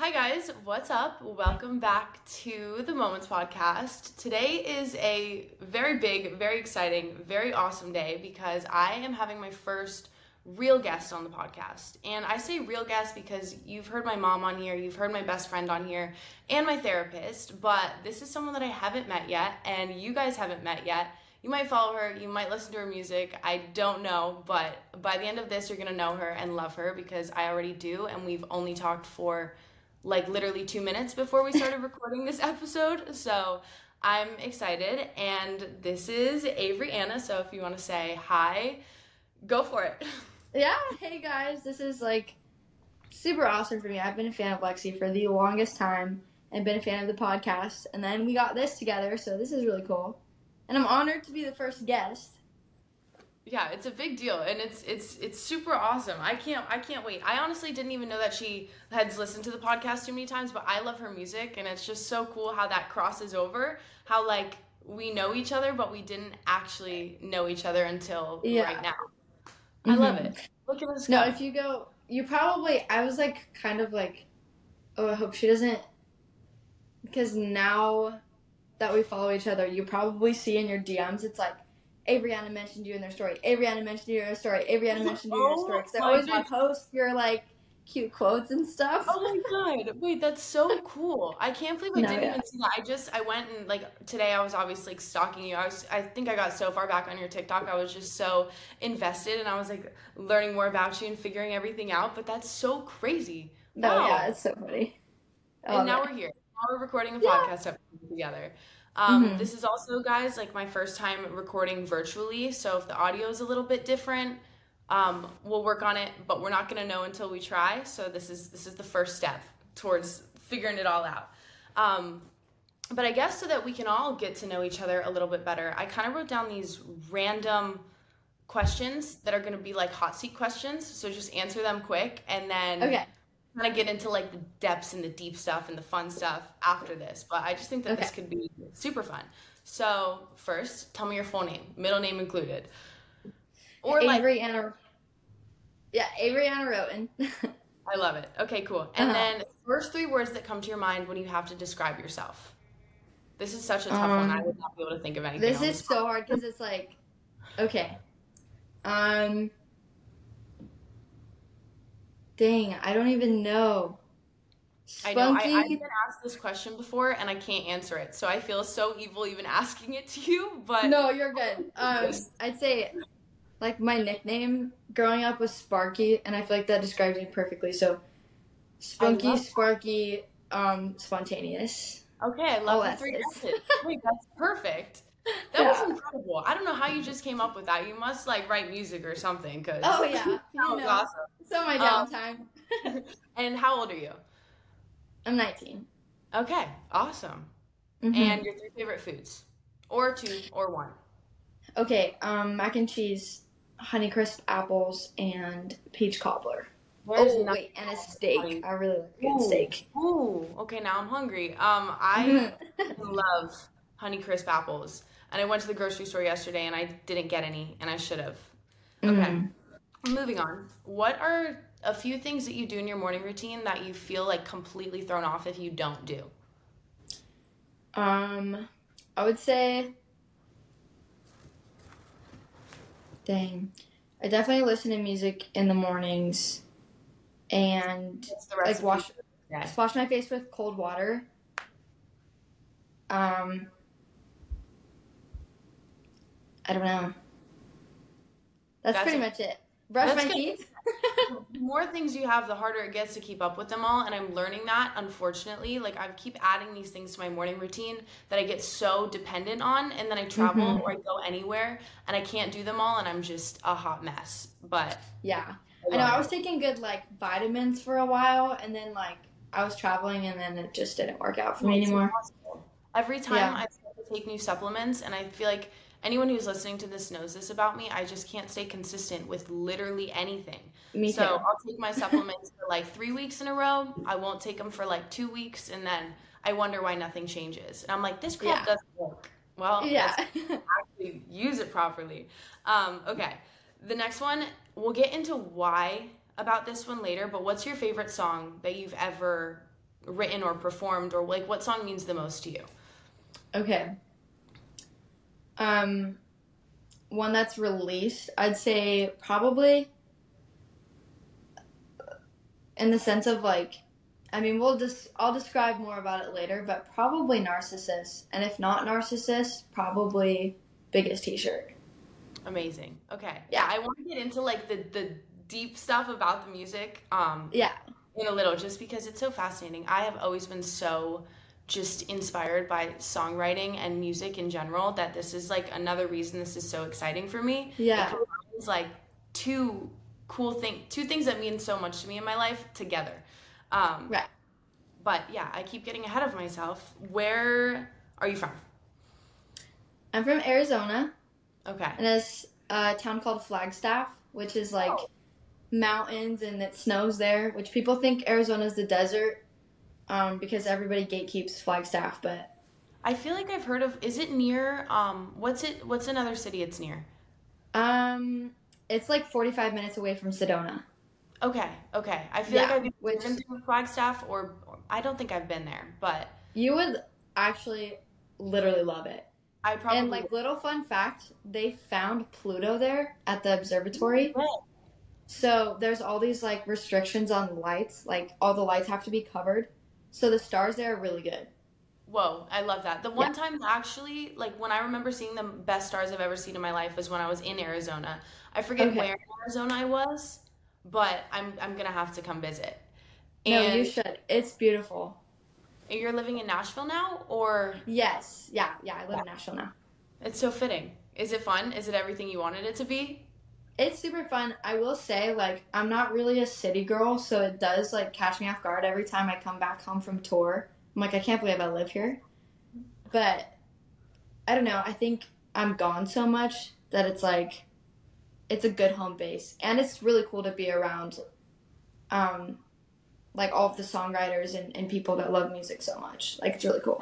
Hi, guys. What's up? Welcome back to the Moments Podcast. Today is a very big, very exciting, very awesome day because I am having my first real guest on the podcast. And I say real guest because you've heard my mom on here, you've heard my best friend on here, and my therapist, but this is someone that I haven't met yet, and you guys haven't met yet. You might follow her, you might listen to her music, I don't know, but by the end of this, you're gonna know her and love her because I already do, and we've only talked for like literally two minutes before we started recording this episode. So I'm excited. And this is Avery Anna. So if you want to say hi, go for it. Yeah, hey guys, this is like super awesome for me. I've been a fan of Lexi for the longest time and been a fan of the podcast. And then we got this together, so this is really cool. And I'm honored to be the first guest. Yeah, it's a big deal and it's it's it's super awesome. I can't I can't wait. I honestly didn't even know that she had listened to the podcast too many times, but I love her music and it's just so cool how that crosses over. How like we know each other but we didn't actually know each other until Yeah. right now. I mm-hmm. love it. Look at this No, if you go, you probably, I was like, kind of like, oh, I hope she doesn't. Because now that we follow each other, you probably see in your DMs, it's like, Avery Anna mentioned you in their story. Avery Anna mentioned you in their story. Avery Anna mentioned you in Oh their story. Because I my always repost your like cute quotes and stuff. Oh my god! Wait, that's so cool. I can't believe I No, didn't yeah. even see that. I just I went and like today I was obviously like stalking you. I was I think I got so far back on your TikTok. I was just so invested and I was like learning more about you and figuring everything out. But that's so crazy. No, Wow. yeah, it's so funny. And now it. we're here. Now we're recording a Yeah. podcast episode together. Um, Mhm. This is also, guys, like my first time recording virtually. So if the audio is a little bit different, um, we'll work on it. But we're not gonna know until we try. So this is this is the first step towards figuring it all out. Um, but I guess so that we can all get to know each other a little bit better, I kind of wrote down these random questions that are gonna be like hot seat questions. So just answer them quick, and then Okay. Kind of get into like the depths and the deep stuff and the fun stuff after this. But I just think that this could be super fun. So first, tell me your full name, middle name included, or like Anna. Yeah, Avery Anna Roten. I love it. Okay, cool. And Uh-huh. then first three words that come to your mind when you have to describe yourself. This is such a tough one. I Um, would not be able to think of anything. this is so hard because it's like, okay, um, dang, I don't even know. I know. I, I've been asked this question before and I can't answer it, so I feel so evil even asking it to you. But no, you're good. Um, I'd say, like my nickname growing up was Sparky, and I feel like that describes me perfectly. So, Spunky, Sparky, um, spontaneous. Okay, I love All the three S's. S's. Wait, that's perfect. That Yeah. was incredible. I don't know how you just came up with that. You must like write music or something, cause Oh yeah, that you was know, awesome. so my Um, downtime. And how old are you? I'm 19. Okay, awesome. Mhm. And your three favorite foods, or two, or one. Okay, um, mac and cheese, Honeycrisp apples, and peach cobbler. There's oh wait, and a steak. funny. I really like a good Ooh. steak. Ooh, okay, now I'm hungry. Um, I love Honeycrisp apples, and I went to the grocery store yesterday and I didn't get any, and I should have. Okay. Mm. Moving on. What are a few things that you do in your morning routine that you feel like completely thrown off if you don't do? Um, I would say, dang, I definitely listen to music in the mornings, and the like wash that? wash my face with cold water. Um, I don't know. That's, That's pretty a- much it. Brush my good. teeth. The more things you have, the harder it gets to keep up with them all, and I'm learning that. Unfortunately, like I keep adding these things to my morning routine that I get so dependent on, and then I travel Mhm. or I go anywhere and I can't do them all, and I'm just a hot mess. But yeah. I know. love I was taking good like vitamins for a while, and then like I was traveling, and then it just didn't work out for me anymore. Every time Yeah. I take new supplements, and I feel like anyone who's listening to this knows this about me, I just can't stay consistent with literally anything. Me so too. I'll take my supplements for like three weeks in a row. I won't take them for like two weeks, and then I wonder why nothing changes. And I'm like, this crap Yeah. doesn't work. Well, Yeah. actually use it properly. Um, okay, the next one, we'll get into why about this one later, but what's your favorite song that you've ever written or performed or like what song means the most to you? Okay. Um, one that's released, I'd say probably in the sense of like, I mean, we'll just I'll describe more about it later, but probably narcissist, and if not narcissist, probably Biggest T-shirt. Amazing. Okay. Yeah. I want to get into like the the deep stuff about the music um Yeah. in a little just because it's so fascinating. I have always been so just inspired by songwriting and music in general that this is like another reason this is so exciting for me. Yeah. It's like two cool thing two things that mean so much to me in my life together. Um Right. But yeah, I keep getting ahead of myself. Where are you from? I'm from Arizona, Okay. and it's a town called Flagstaff, which is like Oh. mountains and it snows there, which people think Arizona's the desert um, because everybody gatekeeps Flagstaff, but I feel like I've heard of. Is it near? Um, what's it? What's another city it's near? um, it's like 45 minutes away from Sedona. Okay, okay. I feel like I've been which- to Flagstaff, or, I don't think I've been there, but You would actually literally love it. I probably. And like little fun fact, they found Pluto there at the observatory. will. So there's all these like restrictions on lights, like all the lights have to be covered. So the stars there are really good. Whoa, I love that. The one time actually, like when I remember seeing the best stars I've ever seen in my life was when I was in Arizona. I forget Okay. where in Arizona I was, but I'm I'm gonna have to come visit. No, And you should. It's beautiful. you're living in Nashville now, or Yes. Yeah, yeah, I live in Nashville now. it's so fitting. Is it fun? Is it everything you wanted it to be? It's super fun. I will say, like, I'm not really a city girl, so it does like catch me off guard every time I come back home from tour. I'm like, I can't believe I live here. But I don't know. I think I'm gone so much that it's like it's a good home base. And it's really cool to be around um like all of the songwriters and, and people that love music so much. Like it's really cool.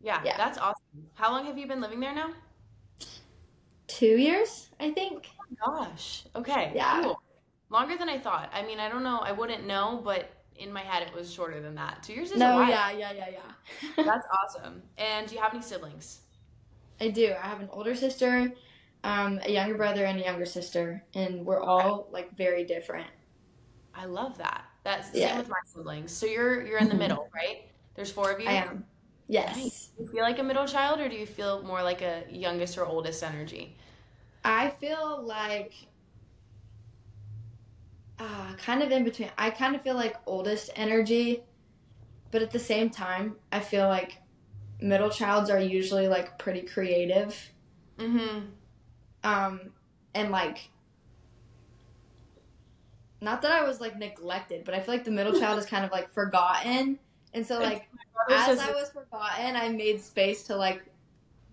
Yeah, Yeah. that's awesome. How long have you been living there now? Two years, I think. Gosh. Okay. Yeah. Cool. Longer than I thought. I mean, I don't know. I wouldn't know, but in my head, it was shorter than that. Two years is a No, while. yeah, yeah, yeah, yeah. That's awesome. And do you have any siblings? I do. I have an older sister, um, a younger brother, and a younger sister, and we're all like very different. I love that. That's the Yeah. same with my siblings. So you're you're in the Mhm. middle, right? There's four of you. I am. Yes. Nice. Do you feel like a middle child, or do you feel more like a youngest or oldest energy? I feel like uh, kind of in between. I kind of feel like oldest energy, but at the same time, I feel like middle childs are usually like pretty creative. Mm-hmm. Um, and like, not that I was like neglected, but I feel like the middle child is kind of like forgotten. And so, like, as I was forgotten, I made space to like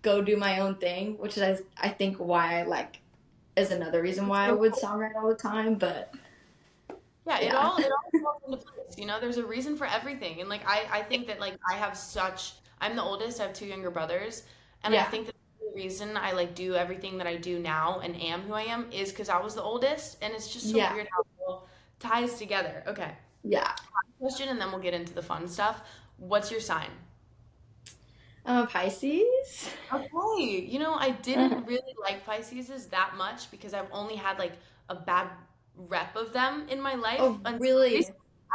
go do my own thing, which is I think why I like is another reason why I would songwrite all the time. But Yeah, it Yeah. all it all falls into place. You know, there's a reason for everything, and like I I think that like I have such. I'm the oldest. I have two younger brothers, and I think that the reason I like do everything that I do now and am who I am is because I was the oldest, and it's just so Yeah. weird how it all ties together. Okay, yeah, question, and then we'll get into the fun stuff. What's your sign? A Pisces. Okay, you know I didn't really like Pisces that much because I've only had like a bad rep of them in my life. Oh, really?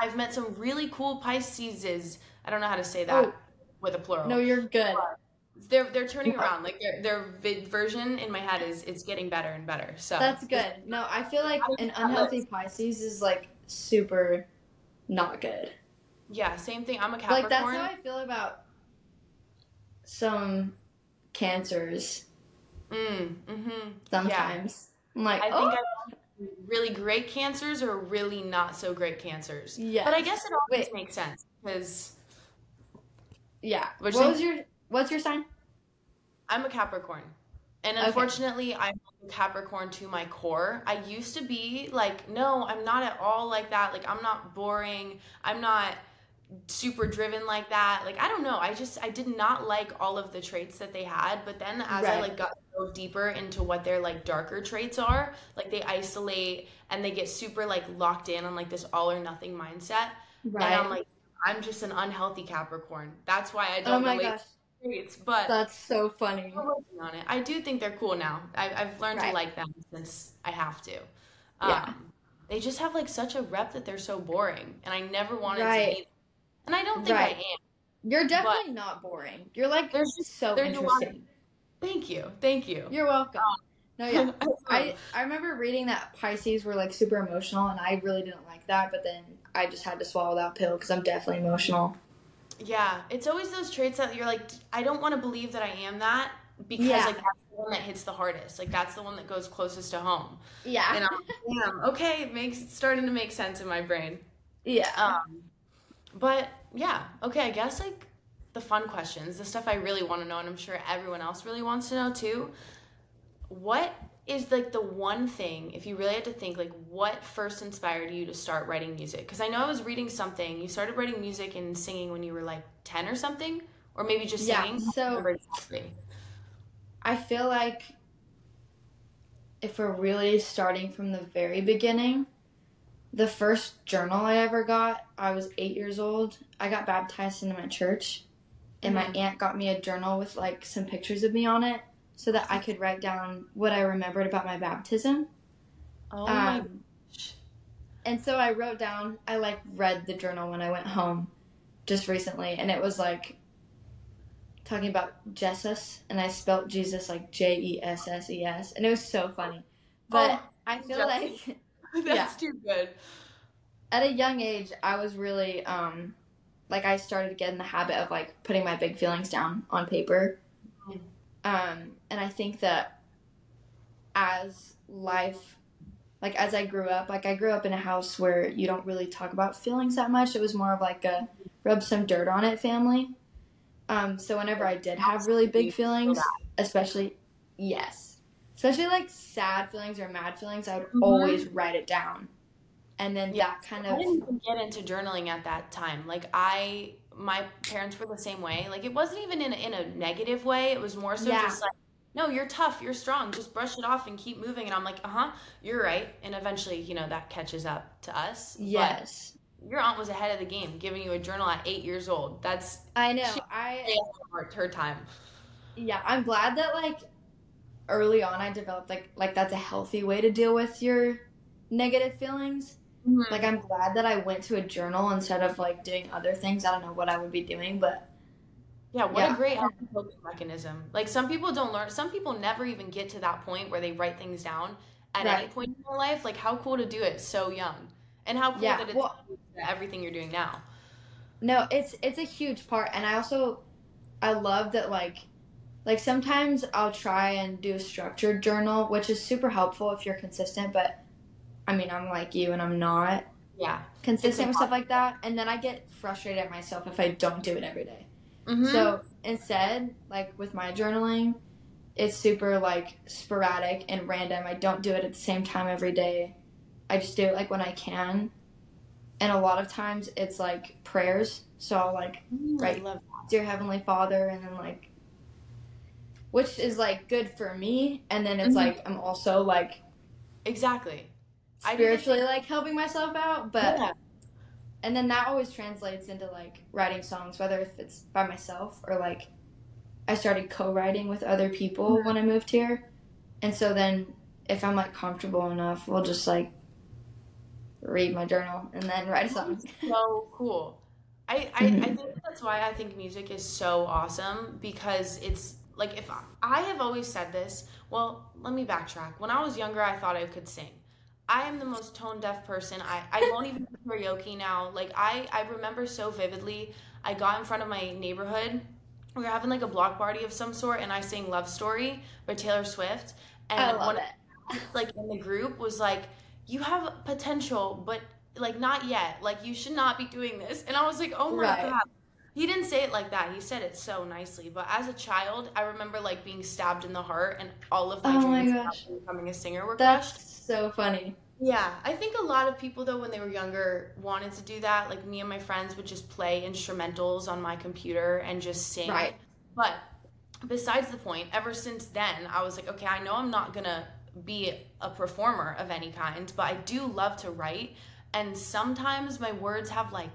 I've met some really cool Pisceses. I don't know how to say that Oh. with a plural. No, you're good. they're they're turning Yeah. around. Like their their vid version in my head is it's getting better and better. So That's good. No, I feel like an unhealthy Pisces is like super not good. yeah, same thing. I'm a Capricorn. Like that's how I feel about some cancers mm, mm-hmm. sometimes. I'm like, I oh, think I really great cancers or really not so great cancers. yeah. But I guess it always Wait. makes sense because yeah. What was your what's your sign? I'm a Capricorn. And Okay. unfortunately, I'm a Capricorn to my core. I used to be like, no, I'm not at all like that. Like, I'm not boring. I'm not super driven like that. Like, I don't know. I just, I did not like all of the traits that they had. But then as I like got so deeper into what their like darker traits are, like they isolate and they get super like locked in on like this all or nothing mindset. Right. And I'm like, I'm just an unhealthy Capricorn. That's why I Oh don't oh my relate gosh, traits. But that's so funny. on it. I do think they're cool now. I, I've learned to like them since I have to. Um, Yeah. They just have like such a rep that they're so boring, and I never wanted Right. to be. And I don't think Right. I am. You're definitely not boring. You're like There's just so there's a lot of- interesting. Thank you, thank you. You're welcome. No, yeah. I I, remember reading that Pisces were like super emotional, and I really didn't like that. But then I just had to swallow that pill because I'm definitely emotional. yeah, it's always those traits that you're like, I don't want to believe that I am that because Yeah. like that's the one that hits the hardest. Like that's the one that goes closest to home. Yeah. And I'm like, damn, okay, it makes it's starting to make sense in my brain. yeah. Um, but yeah, okay, I guess like the fun questions, the stuff I really want to know, and I'm sure everyone else really wants to know too. What is like the one thing, if you really had to think, like what first inspired you to start writing music? Because I know I was reading something. You started writing music and singing when you were like 10 or something, or maybe just Yeah, singing. I so-. I feel like if we're really starting from the very beginning, the first journal I ever got, I was eight years old. I got baptized into my church, and my Mhm. aunt got me a journal with like some pictures of me on it so that I could write down what I remembered about my baptism. Oh my Um, gosh. And so I wrote down, I like read the journal when I went home just recently, and it was like talking about Jesus, and I spelt Jesus like J E S S E S, and it was so funny. But Oh, I feel Jesus. like That's too good. at a young age, I was really, um, like, I started to get in the habit of like putting my big feelings down on paper. Mhm. Um, and I think that as life, like, as I grew up, like, I grew up in a house where you don't really talk about feelings that much. It was more of like a rub some dirt on it family. Um, so whenever I did have really big feelings, especially, yes, especially like sad feelings or mad feelings, I would Mhm. always write it down. And then Yeah. that kind I of didn't even get into journaling at that time. Like I, my parents were the same way. Like it wasn't even in a, in a negative way. It was more so Yeah. just like, no, you're tough, you're strong. Just brush it off and keep moving. And I'm like, uh huh, you're right. And eventually, you know, that catches up to us. But Yes. your aunt was ahead of the game, giving you a journal at eight years old. That's I know. She- I her, her time. yeah, I'm glad that like early on I developed like like that's a healthy way to deal with your negative feelings. Mm-hmm. Like I'm glad that I went to a journal instead of like doing other things. I don't know what I would be doing, but Yeah, what a Yeah. great healthy coping mechanism. Like some people don't learn. Some people never even get to that point where they write things down at any point in their life. Like how cool to do it so young, and how cool Yeah, that it's well- everything you're doing now. no, it's it's a huge part and I also I love that like like sometimes I'll try and do a structured journal, which is super helpful if you're consistent, but I mean, I'm like you and I'm not. Yeah. consistent with stuff like that and then i get frustrated at myself if i don't do it every day. Mhm. so instead like with my journaling it's super like sporadic and random i don't do it at the same time every day i just do it like when i can and a lot of times it's like prayers so i'll like I love dear heavenly father and then like which is like good for me and then it's Mhm. like i'm also like exactly. I spiritually like helping myself out but Yeah. and then that always translates into like writing songs whether if it's by myself or like i started co-writing with other people Mhm. when i moved here and so then if i'm like comfortable enough we'll just like read my journal and then write a song so cool. I, I, Mhm. I think that's why I think music is so awesome because it's like if I, I have always said this, well, let me backtrack. When I was younger, I thought I could sing. I am the most tone deaf person. I, I won't even do karaoke now. Like I, I remember so vividly. I got in front of my neighborhood. We were having like a block party of some sort, and I sang "Love Story" by Taylor Swift. And i one love of it like in the group was like, "You have potential, but like not yet. Like you should not be doing this." And I was like, "Oh my Right. god." He didn't say it like that. He said it so nicely. But as a child, I remember like being stabbed in the heart, and all of my Oh my dreams gosh. about becoming a singer were that's crushed. so funny Yeah, I think a lot of people though when they were younger wanted to do that. Like me and my friends would just play instrumentals on my computer and just sing. Right. But besides the point, ever since then, I was like, okay, I know I'm not gonna be a performer of any kind, but I do love to write. And sometimes my words have like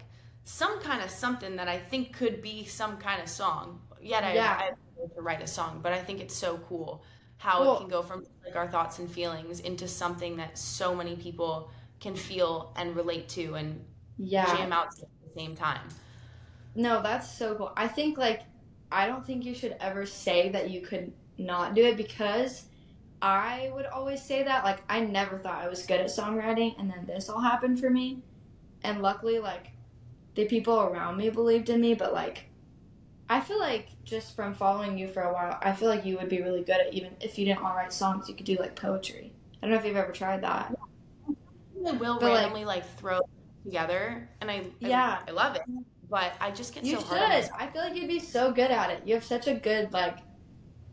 some kind of something that I think could be some kind of song. Yet I, Yeah. I I to write a song, but I think it's so cool how Well- it can go from like our thoughts and feelings into something that so many people can feel and relate to and Yeah. jam out at the same time. No, that's so cool. I think like I don't think you should ever say that you could not do it because I would always say that like I never thought I was good at songwriting and then this all happened for me. And luckily like the people around me believed in me, but like I feel like just from following you for a while, I feel like you would be really good at even if you didn't want to write songs, you could do like poetry. I don't know if you've ever tried that. I will But, like- randomly like, throw together, and I I- Yeah. I, love it, but I just get You so should. I feel like you'd be so good at it. You have such a good like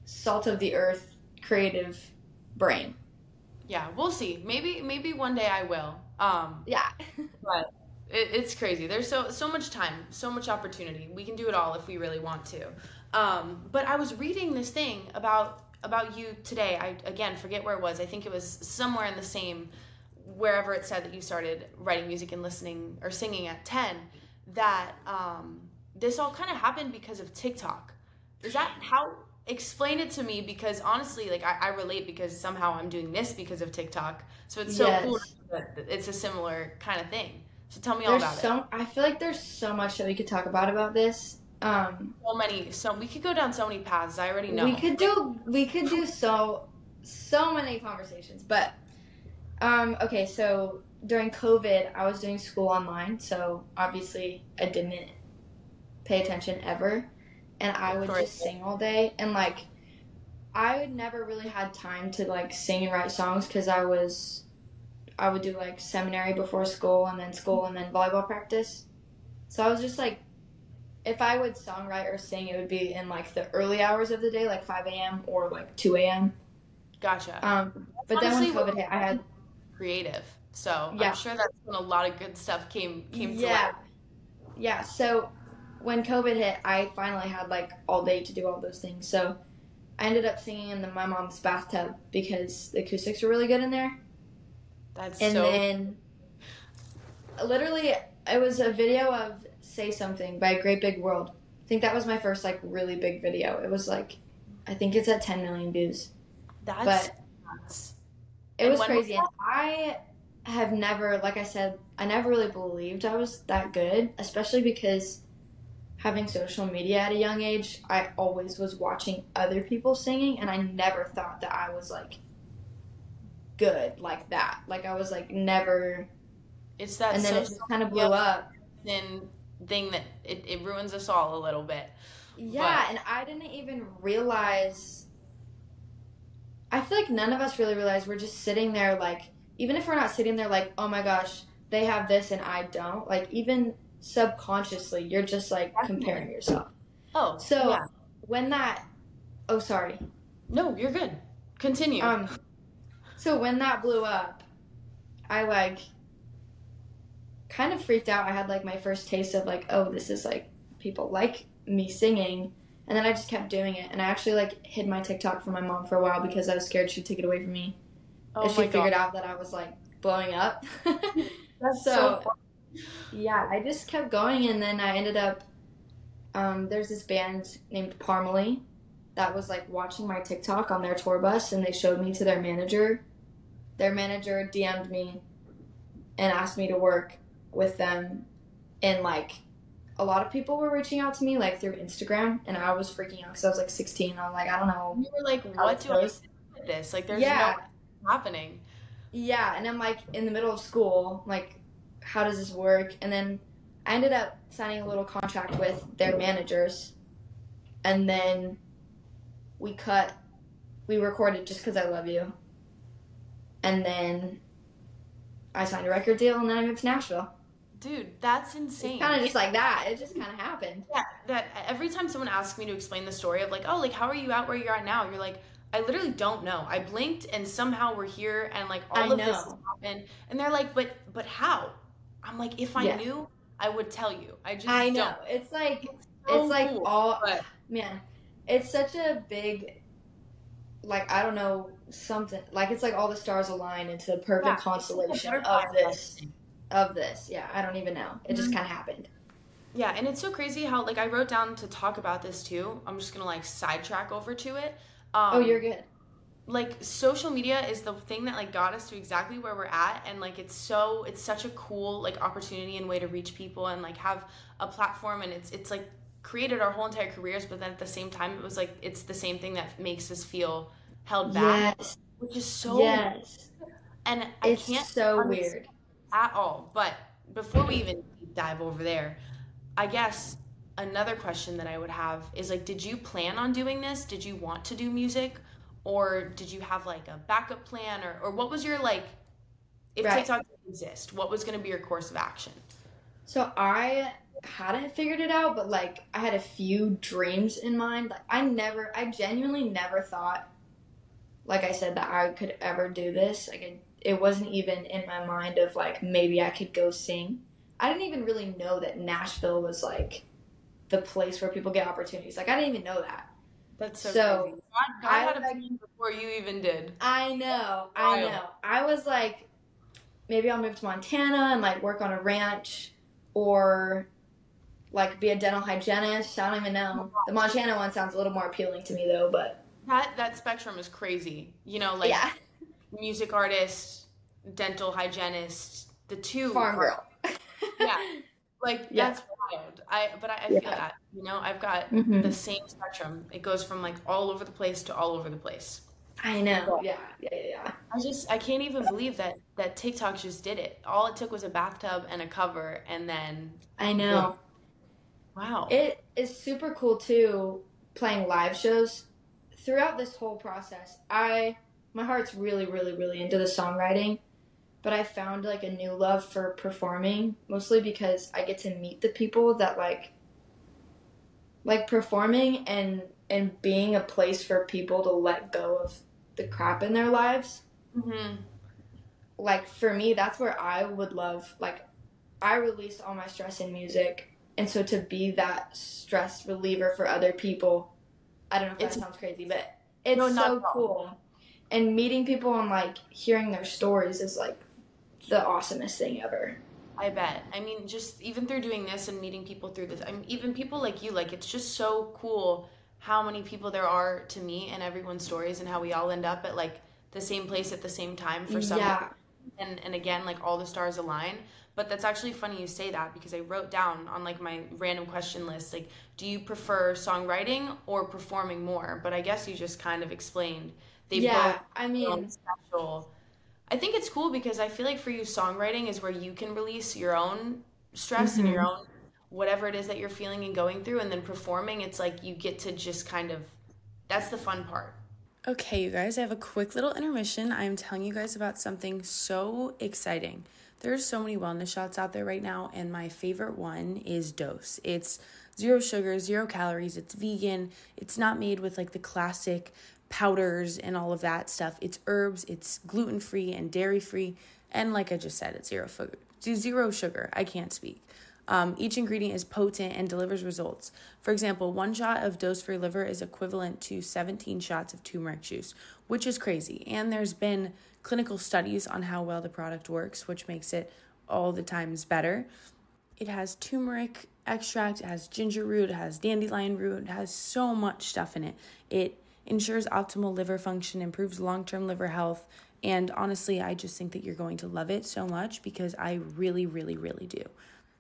salt of the earth creative brain. Yeah, we'll see. Maybe maybe one day I will. Um, Yeah. but it, it's crazy. There's so so much time, so much opportunity. We can do it all if we really want to. Um, but I was reading this thing about about you today. I again forget where it was. I think it was somewhere in the same wherever it said that you started writing music and listening or singing at 10 that um, this all kind of happened because of TikTok. Is that how explain it to me because honestly like I, I relate because somehow I'm doing this because of TikTok. So it's so cool Yes. that it's a similar kind of thing. So tell me all There's about it. so I feel like there's so much that we could talk about about this. Um So many so we could go down so many paths. I already know. we could do we could do so so many conversations, but um okay, so during COVID, I was doing school online, so obviously I didn't pay attention ever. And I would just sing all day and like I would never really had time to like sing and write songs cuz I was I would do like seminary before school and then school and then volleyball practice. So I was just like if I would songwrite or sing, it would be in like the early hours of the day, like 5 a.m. or like 2 a.m. Gotcha. Um, but then when COVID hit, I had creative. So Yeah. I'm sure that's when a lot of good stuff came came to yeah, light. yeah. So when COVID hit, I finally had like all day to do all those things. So I ended up singing in the, my mom's bathtub because the acoustics were really good in there. That's And so then literally, it was a video of "Say Something" by Great Big World. I think that was my first like really big video. It was like, I think it's at 10 million views. that's but- nuts. It And was crazy. And I have never, like I said, I never really believed I was that good, especially because having social media at a young age, I always was watching other people singing, and I never thought that I was like good like that. Like I was like never, It's that and then it just kind of blew up. thin thing that it, it ruins us all a little bit. Yeah, and I didn't even realize. I feel like none of us really realize we're just sitting there, like, even if we're not sitting there, like, oh my gosh, they have this and I don't. Like, even subconsciously, you're just like comparing yourself. Oh, So yeah. when that, oh sorry, no, you're good. Continue. um, so when that blew up, I like kind of freaked out. I had like my first taste of like, oh, this is like people like me singing. And then I just kept doing it. And I actually like hid my TikTok from my mom for a while because I was scared she'd take it away from me. oh if she my figured out that I was like blowing up. That's so- so yeah, I just kept going. And then I ended up, um, there's this band named Parmalee that was like watching my TikTok on their tour bus and they showed me to their manager. Their manager DM'd me and asked me to work with them. And like a lot of people were reaching out to me like through Instagram and I was freaking out because I was like 16. I'm like, I don't know. you were like, what do I do with this? Like, there's Yeah. no happening. Yeah, and I'm like in the middle of school, like, how does this work? And then I ended up signing a little contract with their managers, and then we cut, we recorded just because I love you, and then I signed a record deal, and then I moved to Nashville. Dude, that's insane. Kind of just like that. It just kind of happened. Yeah, that every time someone asks me to explain the story of like, oh, like how are you out where you're at now? You're like, I literally don't know. I blinked and somehow we're here and like all I of this happened. And they're like, but but how? I'm like, if I Yeah. knew, I would tell you. I just I know. don't. It's like So it's like cool, all but- man it's such a big like i don't know something like it's like all the stars align into the perfect Yeah, constellation of this of this yeah i don't even know it just Mhm. kind of happened Yeah, and it's so crazy how like I wrote down to talk about this too. I'm just gonna like sidetrack over to it. Um, oh, you're good. Like social media is the thing that like got us to exactly where we're at, and like it's so it's such a cool like opportunity and way to reach people and like have a platform, and it's it's like created our whole entire careers, but then at the same time it was like it's the same thing that makes us feel held back, Yes. which is so Yes. and I can't so weird. at all. But before we even dive over there, I guess another question that I would have is like, did you plan on doing this? Did you want to do music? Or did you have like a backup plan or, or what was your like if Right. TikTok didn't exist, what was gonna be your course of action? So I hadn't figured it out, but like I had a few dreams in mind. Like I never, I genuinely never thought, like I said, that I could ever do this. Like it, it wasn't even in my mind of like maybe I could go sing. I didn't even really know that Nashville was like the place where people get opportunities. Like I didn't even know that. That's so, So, crazy. God, God I had a like- plan before you even did. I know, I know. I was like, maybe I'll move to Montana and like work on a ranch or like be a dental hygienist. I don't even know. The Montana one sounds a little more appealing to me though, but That that spectrum is crazy. You know, like yeah, music artist, dental hygienist, the two farm girl. Yeah. Like Yeah. that's wild. I but I, I Yeah. feel that. You know, I've got Mhm. the same spectrum. It goes from like all over the place to all over the place. I know. Yeah, yeah, yeah, yeah. I just I can't even believe that that TikTok just did it. All it took was a bathtub and a cover and then I know. Wow. It is super cool too playing live shows. Throughout this whole process, I my heart's really, really, really into the songwriting, but I found like a new love for performing, mostly because I get to meet the people that like like performing and and being a place for people to let go of the crap in their lives hmm like for me that's where i would love like i released all my stress in music and so to be that stress reliever for other people i don't know if It's- that sounds crazy but it's No, so cool. And meeting people and like hearing their stories is like the awesomest thing ever. I bet. I mean, just even through doing this and meeting people through this, I mean, even people like you, like it's just so cool how many people there are to meet and everyone's stories and how we all end up at like the same place at the same time for some yeah. and and again like all the stars align but that's actually funny you say that because i wrote down on like my random question list like do you prefer songwriting or performing more but i guess you just kind of explained they yeah both i mean special i think it's cool because i feel like for you songwriting is where you can release your own stress and your Mm-hmm. own whatever it is that you're feeling and going through and then performing it's like you get to just kind of that's the fun part Okay, you guys, I have a quick little intermission. I am telling you guys about something so exciting. There's so many wellness shots out there right now, and my favorite one is Dose. It's zero sugar, zero calories, it's vegan, it's not made with like the classic powders and all of that stuff. It's herbs, it's gluten free and dairy free, and like I just said, it's zero sugar. Zero sugar. I can't speak. Um, each ingredient is potent and delivers results. For example, one shot of dose free liver is equivalent to 17 shots of turmeric juice, which is crazy. And there's been clinical studies on how well the product works, which makes it all the times better. It has turmeric extract, it has ginger root, it has dandelion root, it has so much stuff in it. It ensures optimal liver function, improves long term liver health, and honestly, I just think that you're going to love it so much because I really, really, really do.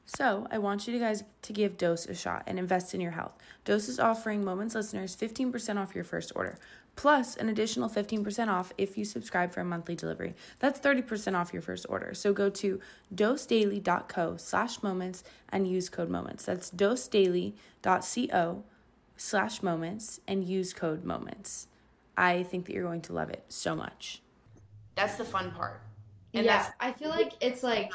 So, I want you guys to give Dose a shot and invest in your health. Dose is offering Moments listeners 15% off your first order, plus an additional 15% off if you subscribe for a monthly delivery. That's 30% off your first order. So go to dosedaily.co slash moments and use code moments. That's dosedaily.co slash moments and use code moments. I think that you're going to love it so much. that's the fun part and yeah that's i feel like it's like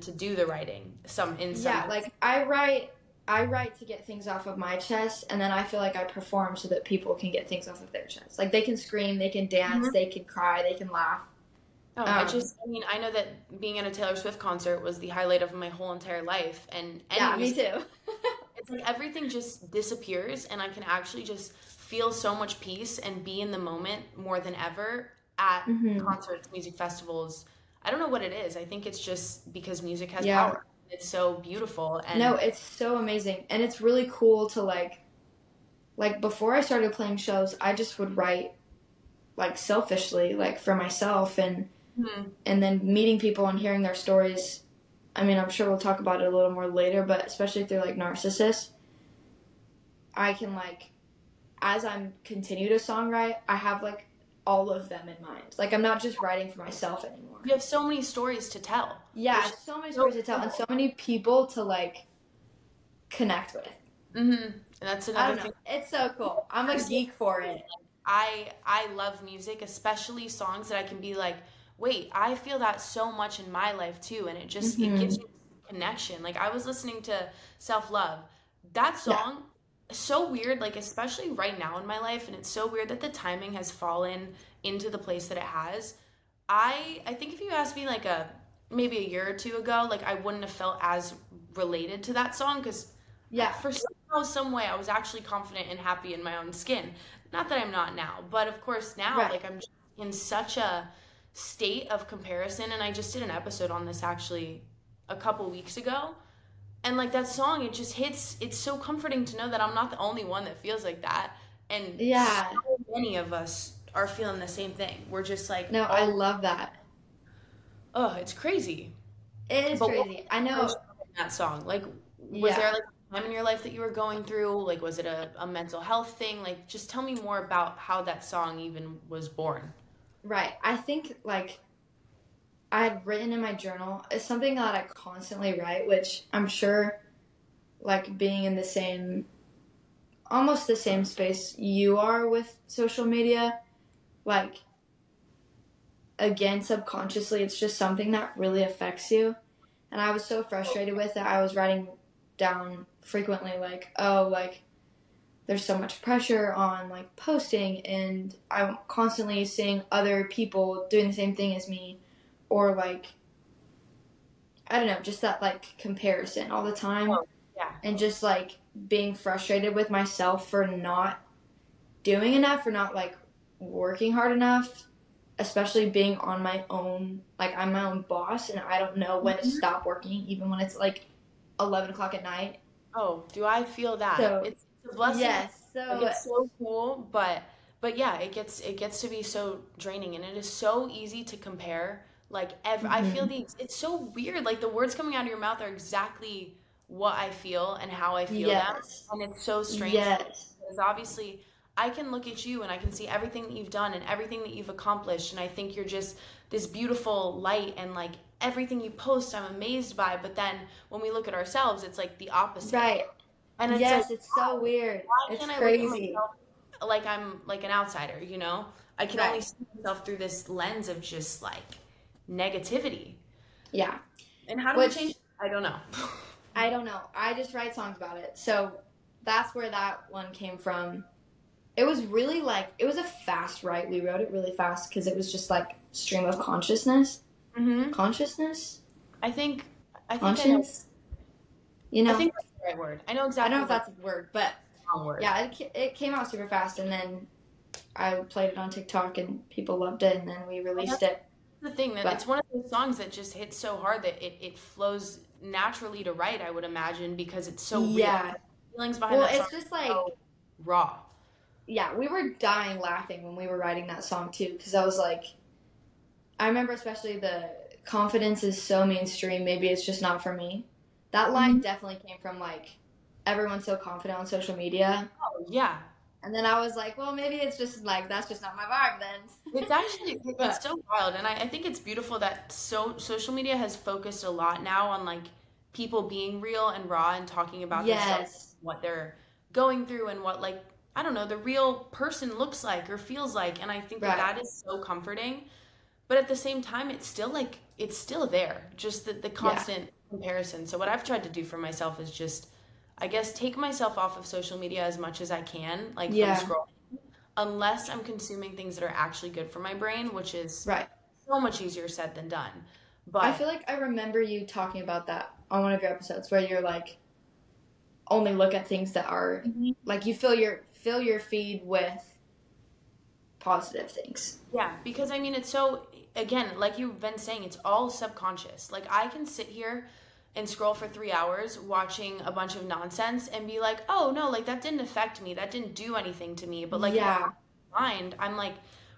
to do the writing some in some yeah like i write i write to get things off of my chest and then i feel like i perform so that people can get things off of their chest like they can scream they can dance Mhm. they can cry they can laugh Oh, I Um, just, I mean, I know that being at a Taylor Swift concert was the highlight of my whole entire life, and yeah me too It's like everything just disappears, and I can actually just feel so much peace and be in the moment more than ever at Mhm. concerts, music festivals. I don't know what it is. I think it's just because music has Yeah. power. It's so beautiful and No, it's so amazing. And it's really cool to like like before I started playing shows, I just would write like selfishly, like for myself and Mhm. and then meeting people and hearing their stories. I mean, I'm sure we'll talk about it a little more later, but especially through like narcissists, I can like as I'm continue to songwrite, I have like all of them in mind. Like I'm not just writing for myself anymore. you have so many stories to tell. Yeah, There's so many so stories to tell and so many people to like connect with. Mm-hmm. And that's I another don't thing. It's so cool. I'm a geek for it. I I love music, especially songs that I can be like, wait, I feel that so much in my life too, and it just Mhm. it gives you connection. Like I was listening to Self Love, that Yeah. So weird. Like especially right now in my life, and it's so weird that the timing has fallen into the place that it has. I I think if you asked me like a maybe a year or two ago, like I wouldn't have felt as related to that song because Yeah. for somehow, some way, I was actually confident and happy in my own skin. Not that I'm not now, but of course now, Right. like I'm in such a state of comparison. And I just did an episode on this actually a couple weeks ago. And like that song, it just hits. It's so comforting to know that I'm not the only one that feels like that. And Yeah. so many of us are feeling the same thing. We're just like, No, I oh, love that. oh, it's crazy. It is But crazy. I know. that song? Like, was Yeah. there like a time in your life that you were going through? Like, was it a, a mental health thing? Like, just tell me more about how that song even was born. Right. I think like I had written in my journal. It's something that I constantly write, which I'm sure like being in the same almost the same space you are with social media, like again subconsciously it's just something that really affects you. And I was so frustrated with it. I was writing down frequently like, oh, like there's so much pressure on like posting and I'm constantly seeing other people doing the same thing as me or like I don't know, just that like comparison all the time. Oh, yeah. And just like being frustrated with myself for not doing enough, for not like working hard enough, especially being on my own. Like I'm my own boss and I don't know when to Mhm. stop working, even when it's like 11 o'clock at night. Oh, do I feel that? So- it's, it's a blessing. Yes. Like, So it's so cool, but but yeah, it gets it gets to be so draining, and it is so easy to compare. Like, ev- I feel Mm-hmm. the it's so weird. Like the words coming out of your mouth are exactly what I feel and how I feel them, yes. and it's so strange. Yes. because obviously I can look at you and I can see everything that you've done and everything that you've accomplished and I think you're just this beautiful light and like everything you post I'm amazed by but then when we look at ourselves it's like the opposite Right. and it's yes, like it's so weird. why It's can't I crazy. look at myself like I'm like an outsider you know I can Right. only see myself through this lens of just like negativity Yeah. and how do Which- we change I don't know I don't know. I just write songs about it. So that's where that one came from. It was really like it was a fast write. We wrote it really fast because it was just like stream of consciousness. mm-hmm. Consciousness? I think I think I know, You know, I think that's the right word I know exactly. I don't know if that's a word, but word yeah, it, it came out super fast and then I played it on TikTok and people loved it and then we released it. The thing that But- it's one of those songs that just hits so hard that it, it flows naturally to write i would imagine because it's so yeah. real feelings behind Well, it's just like so raw yeah, we were dying laughing when we were writing that song too, because I was like, I remember especially the confidence is so mainstream, maybe it's just not for me. That line Mm-hmm. definitely came from like everyone's so confident on social media, oh yeah and then I was like, well, maybe it's just like that's just not my vibe then. it's actually it's so wild and I, I think it's beautiful that so social media has focused a lot now on like people being real and raw and talking about themselves yes, what they're going through and what like I don't know the real person looks like or feels like and I think that that is so comforting. But at the same time it's still like it's still there just the, the constant comparison. So what I've tried to do for myself is just I guess take myself off of social media as much as I can like Yeah. from scrolling unless I'm consuming things that are actually good for my brain which is right. so much easier said than done but I feel like I remember you talking about that on one of your episodes where you're like, only look at things that are Mhm. like you fill your fill your feed with positive things. Yeah, because I mean, it's so, again, like you've been saying, it's all subconscious. Like, I can sit here and scroll for three hours watching a bunch of nonsense and be like, oh no, like that didn't affect me. That didn't do anything to me. But like, yeah. mind, I'm like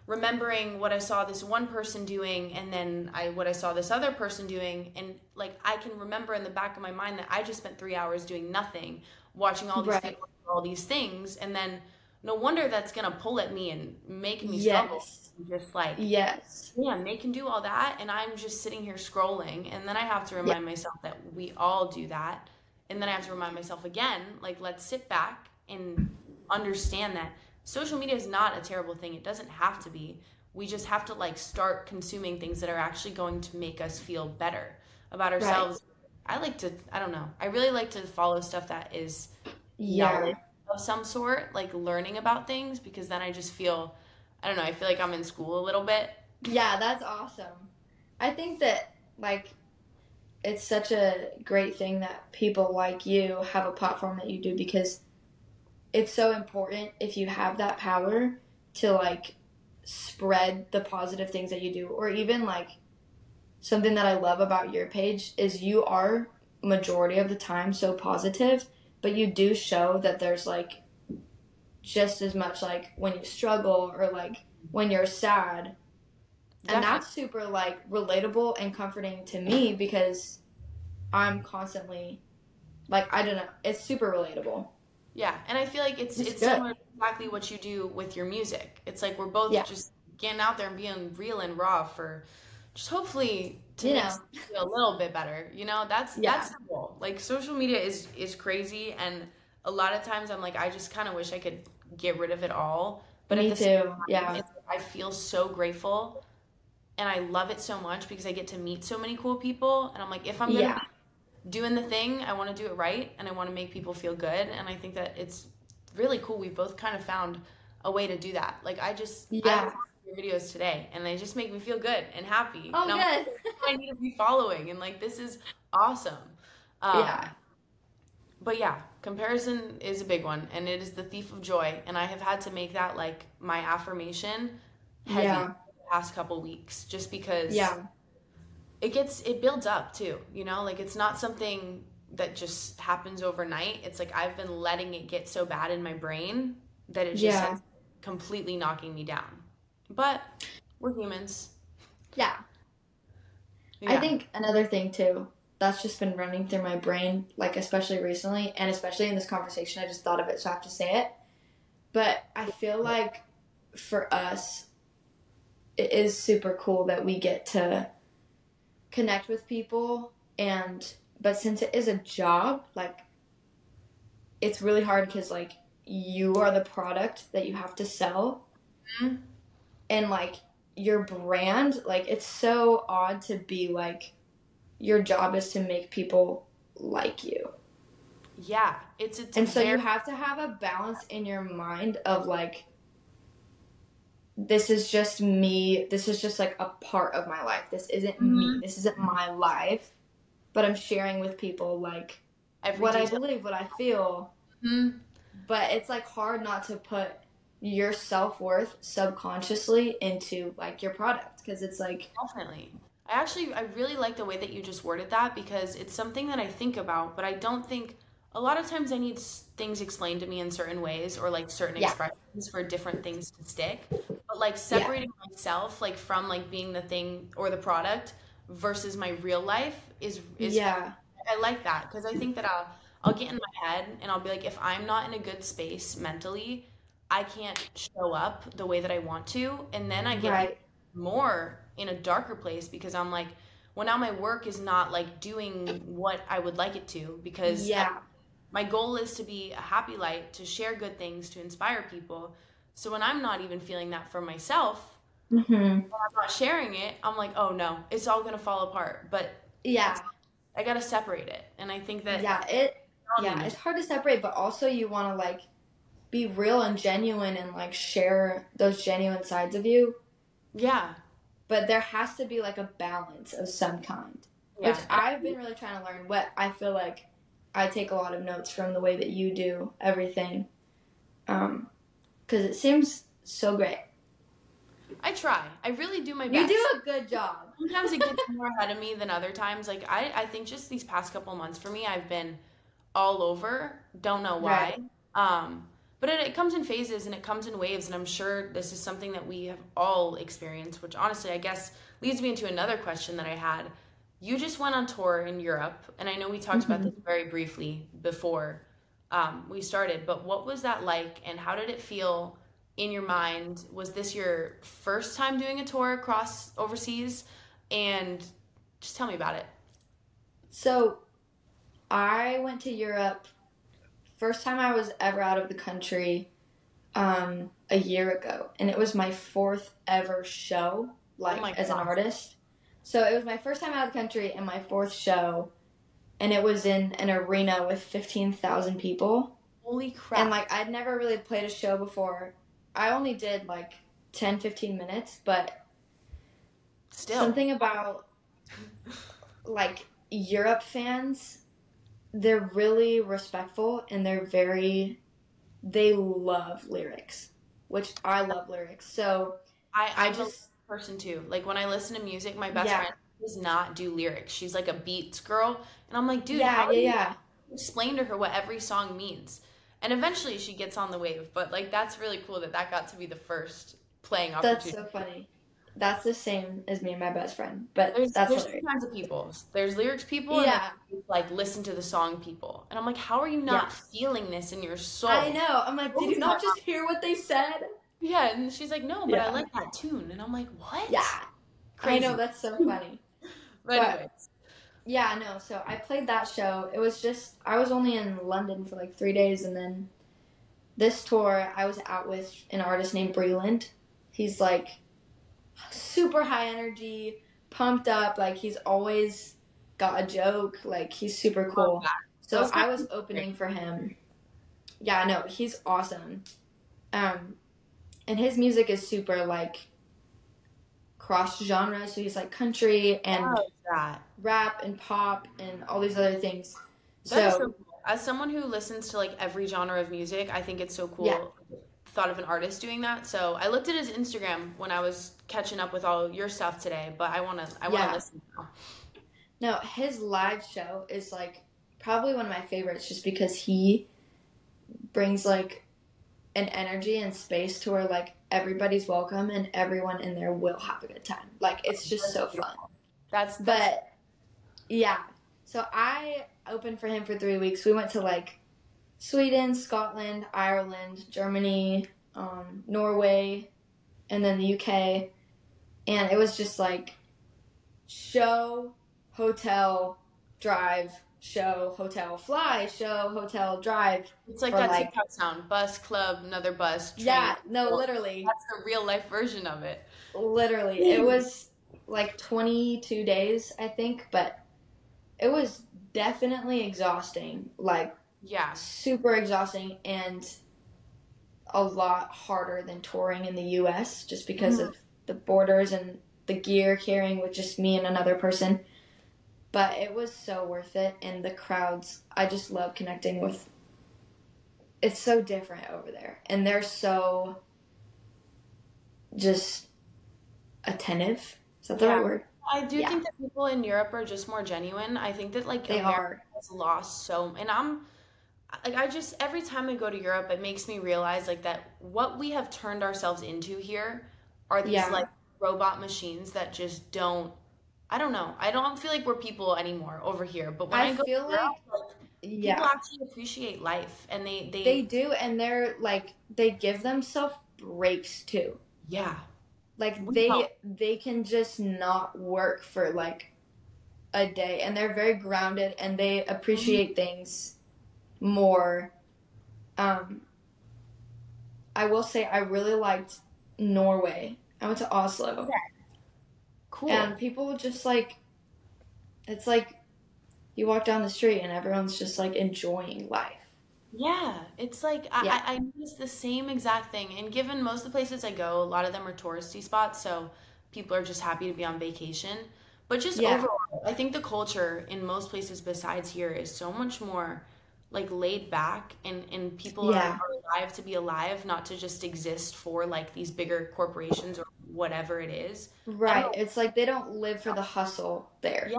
remembering what I saw this one person doing and then I what I saw this other person doing and like I can remember in the back of my mind that I just spent three hours doing nothing, watching all these Right. people all these things, and then no wonder that's gonna pull at me and make me Yes. struggle. Just like Yes. yeah, they can do all that, and I'm just sitting here scrolling, and then I have to remind myself that we all do that, and then I have to remind myself again, like let's sit back and understand that social media is not a terrible thing. It doesn't have to be. We just have to like start consuming things that are actually going to make us feel better about ourselves. I like to, I don't know, I really like to follow stuff that is Yeah. of some sort, like learning about things, because then I just feel, I don't know, I feel like I'm in school a little bit. Yeah, that's awesome. I think that like it's such a great thing that people like you have a platform that you do because it's so important if you have that power to like spread the positive things that you do or even like something that I love about your page is you are majority of the time so positive, but you do show that there's like just as much like when you struggle or like when you're sad and that's super like relatable and comforting to me because I'm constantly like I don't know, it's super relatable. Yeah, and I feel like it's It's it's similar to exactly what you do with your music. It's like we're both Yeah. just getting out there and being real and raw for just hopefully to You make know. feel a little bit better. You know, that's Yeah. that's the goal. Like social media is is crazy, and a lot of times I'm like, I just kind of wish I could get rid of it all. But Me at the same too. Yeah. I feel so grateful, and I love it so much because I get to meet so many cool people. And I'm like, if I'm gonna Yeah. doing the thing, I want to do it right, and I want to make people feel good. And I think that it's really cool. We've both kind of found a way to do that. Like I just Yeah. watched your videos today, and they just make me feel good and happy. Oh and I'm like, good. I need to be following, and like this is awesome. Um, yeah. But yeah, comparison is a big one, and it is the thief of joy. And I have had to make that like my affirmation heavy Yeah. the past couple weeks, just because Yeah. it gets it builds up too. You know, like it's not something that just happens overnight. It's like I've been letting it get so bad in my brain that it's just Yeah. completely knocking me down. But we're humans. Yeah. I think another thing too that's just been running through my brain, like especially recently, and especially in this conversation, I just thought of it, so I have to say it. But I feel like for us, it is super cool that we get to connect with people, and but since it is a job, like it's really hard because like you are the product that you have to sell, Mhm. and like your brand like it's so odd to be like your job is to make people like you. Yeah, it's it's and so you have to have a balance in your mind of like this is just me this is just like a part of my life. This isn't me. Mhm. this isn't my life. But i'm sharing with people like every what i believe what i feel. Mhm. but it's like hard not to put your self-worth subconsciously into like your product. Because it's like Definitely. I actually I really like the way that you just worded that because it's something that I think about, but I don't think a lot of times I need things explained to me in certain ways or like certain Yeah. expressions for different things to stick. But like separating myself like from like being the thing or the product versus my real life is is yeah I like that because I think that I'll I'll get in my head and I'll be like if I'm not in a good space mentally, I can't show up the way that I want to and then I get right more in a darker place because I'm like, well, now my work is not like doing what I would like it to because yeah my goal is to be a happy light, to share good things, to inspire people. So when I'm not even feeling that for myself, hmm I'm not sharing it, I'm like, oh no, it's all gonna fall apart. But Yeah, I gotta separate it. And I think that yeah, it yeah, it's hard to separate, but also you want to like be real and genuine and like share those genuine sides of you. Yeah. But there has to be like a balance of some kind, which I've been really trying to learn. What I feel like I take a lot of notes from the way that you do everything, um, because it seems so great. I try. I really do my best. You do a good job. Sometimes it gets more ahead of me than other times. Like I, I think just these past couple months for me, I've been all over. Don't know why. Um, but it, it comes in phases and it comes in waves, and I'm sure this is something that we have all experienced. Which honestly, I guess leads me into another question that I had. You just went on tour in Europe, and I know we talked about this very briefly before um, we started. But what was that like, and how did it feel? in your mind was this your first time doing a tour across overseas and just tell me about it So, I went to Europe. First time I was ever out of the country, um, a year ago, and it was my fourth ever show, like my as an artist. So it was my first time out of the country and my fourth show, and it was in an arena with fifteen thousand people. holy crap And like I'd never really played a show before. I only did like 10 15 minutes, but still something about like Europe fans, they're really respectful and they're very they love lyrics, which I love lyrics. So i I i'm just person too like when i listen to music my best Yeah. friend does not do lyrics she's like a beats girl and i'm like dude yeah, how yeah, do you yeah. explain to her what every song means and eventually she gets on the wave but like that's really cool that that got to be the first playing opportunity. That's so funny. That's the same as me and my best friend, but There's, that's there's two hilarious. kinds of people. There's lyrics people and Yeah, like listen to the song people. And I'm like, how are you not feeling this in your soul? I know. I'm like, did you not just hear what they said? Yeah, and she's like, no, but I like that tune. And I'm like, what? Yeah, Crazy. I know. That's so funny. But anyways, Yeah, no. So I played that show. It was just I was only in London for like three days, and then this tour I was out with an artist named Breland. He's like super high energy, pumped up. Like he's always got a joke. Like he's super cool. So I was opening for him. Yeah, no, he's awesome. Um, and his music is super like cross genre. So he's like country and that. rap and pop and all these other things. That So, so cool. As someone who listens to like every genre of music, I think it's so cool. Yeah. Thought of an artist doing that. So I looked at his Instagram when I was catching up with all your stuff today. But I wanna, I wanna Yeah. listen now. no, his live show is like probably one of my favorites just because he brings like an energy and space to where like everybody's welcome and everyone in there will have a good time. Like it's just so fun. That's, that's But yeah, so I opened for him for three weeks. We went to like Sweden, Scotland, Ireland, Germany, um, Norway, and then the UK. And it was just like show, hotel, drive, show, hotel, fly, show, hotel, drive. It's like that like- TikTok sound. Bus club, another bus. Train. Yeah, no, literally, That's the real life version of it. literally. It was like 22 days, I think, but it was definitely exhausting. Like, Yeah. super exhausting and a lot harder than touring in the US just because Mhm. of the borders and the gear carrying with just me and another person. But it was so worth it and the crowds I just love connecting with it's so different over there and they're so just attentive. Is that the Yeah. right word? I do Yeah. think that people in Europe are just more genuine. I think that like They America are. has lost so and I'm like I just every time I go to Europe it makes me realize like that what we have turned ourselves into here are these Yeah. like robot machines that just don't I don't know. I don't feel like we're people anymore over here. But when I, I go feel to Europe, like Yeah. people actually appreciate life and they they, They do and they're like they give themselves breaks too. yeah. like We they don't. they can just not work for like a day and they're very grounded and they appreciate mm-hmm. things more um i will say i really liked norway i went to oslo Cool. and people just like it's like you walk down the street and everyone's just like enjoying life Yeah, it's like I, Yeah. I, I noticed the same exact thing. And given most of the places I go, a lot of them are touristy spots, so people are just happy to be on vacation. But just Yeah. overall, I think the culture in most places besides here is so much more like laid back and, and people Yeah. are, alive to be alive, not to just exist for like these bigger corporations or whatever it is. Right. Um, it's like they don't live for the hustle there. Yeah.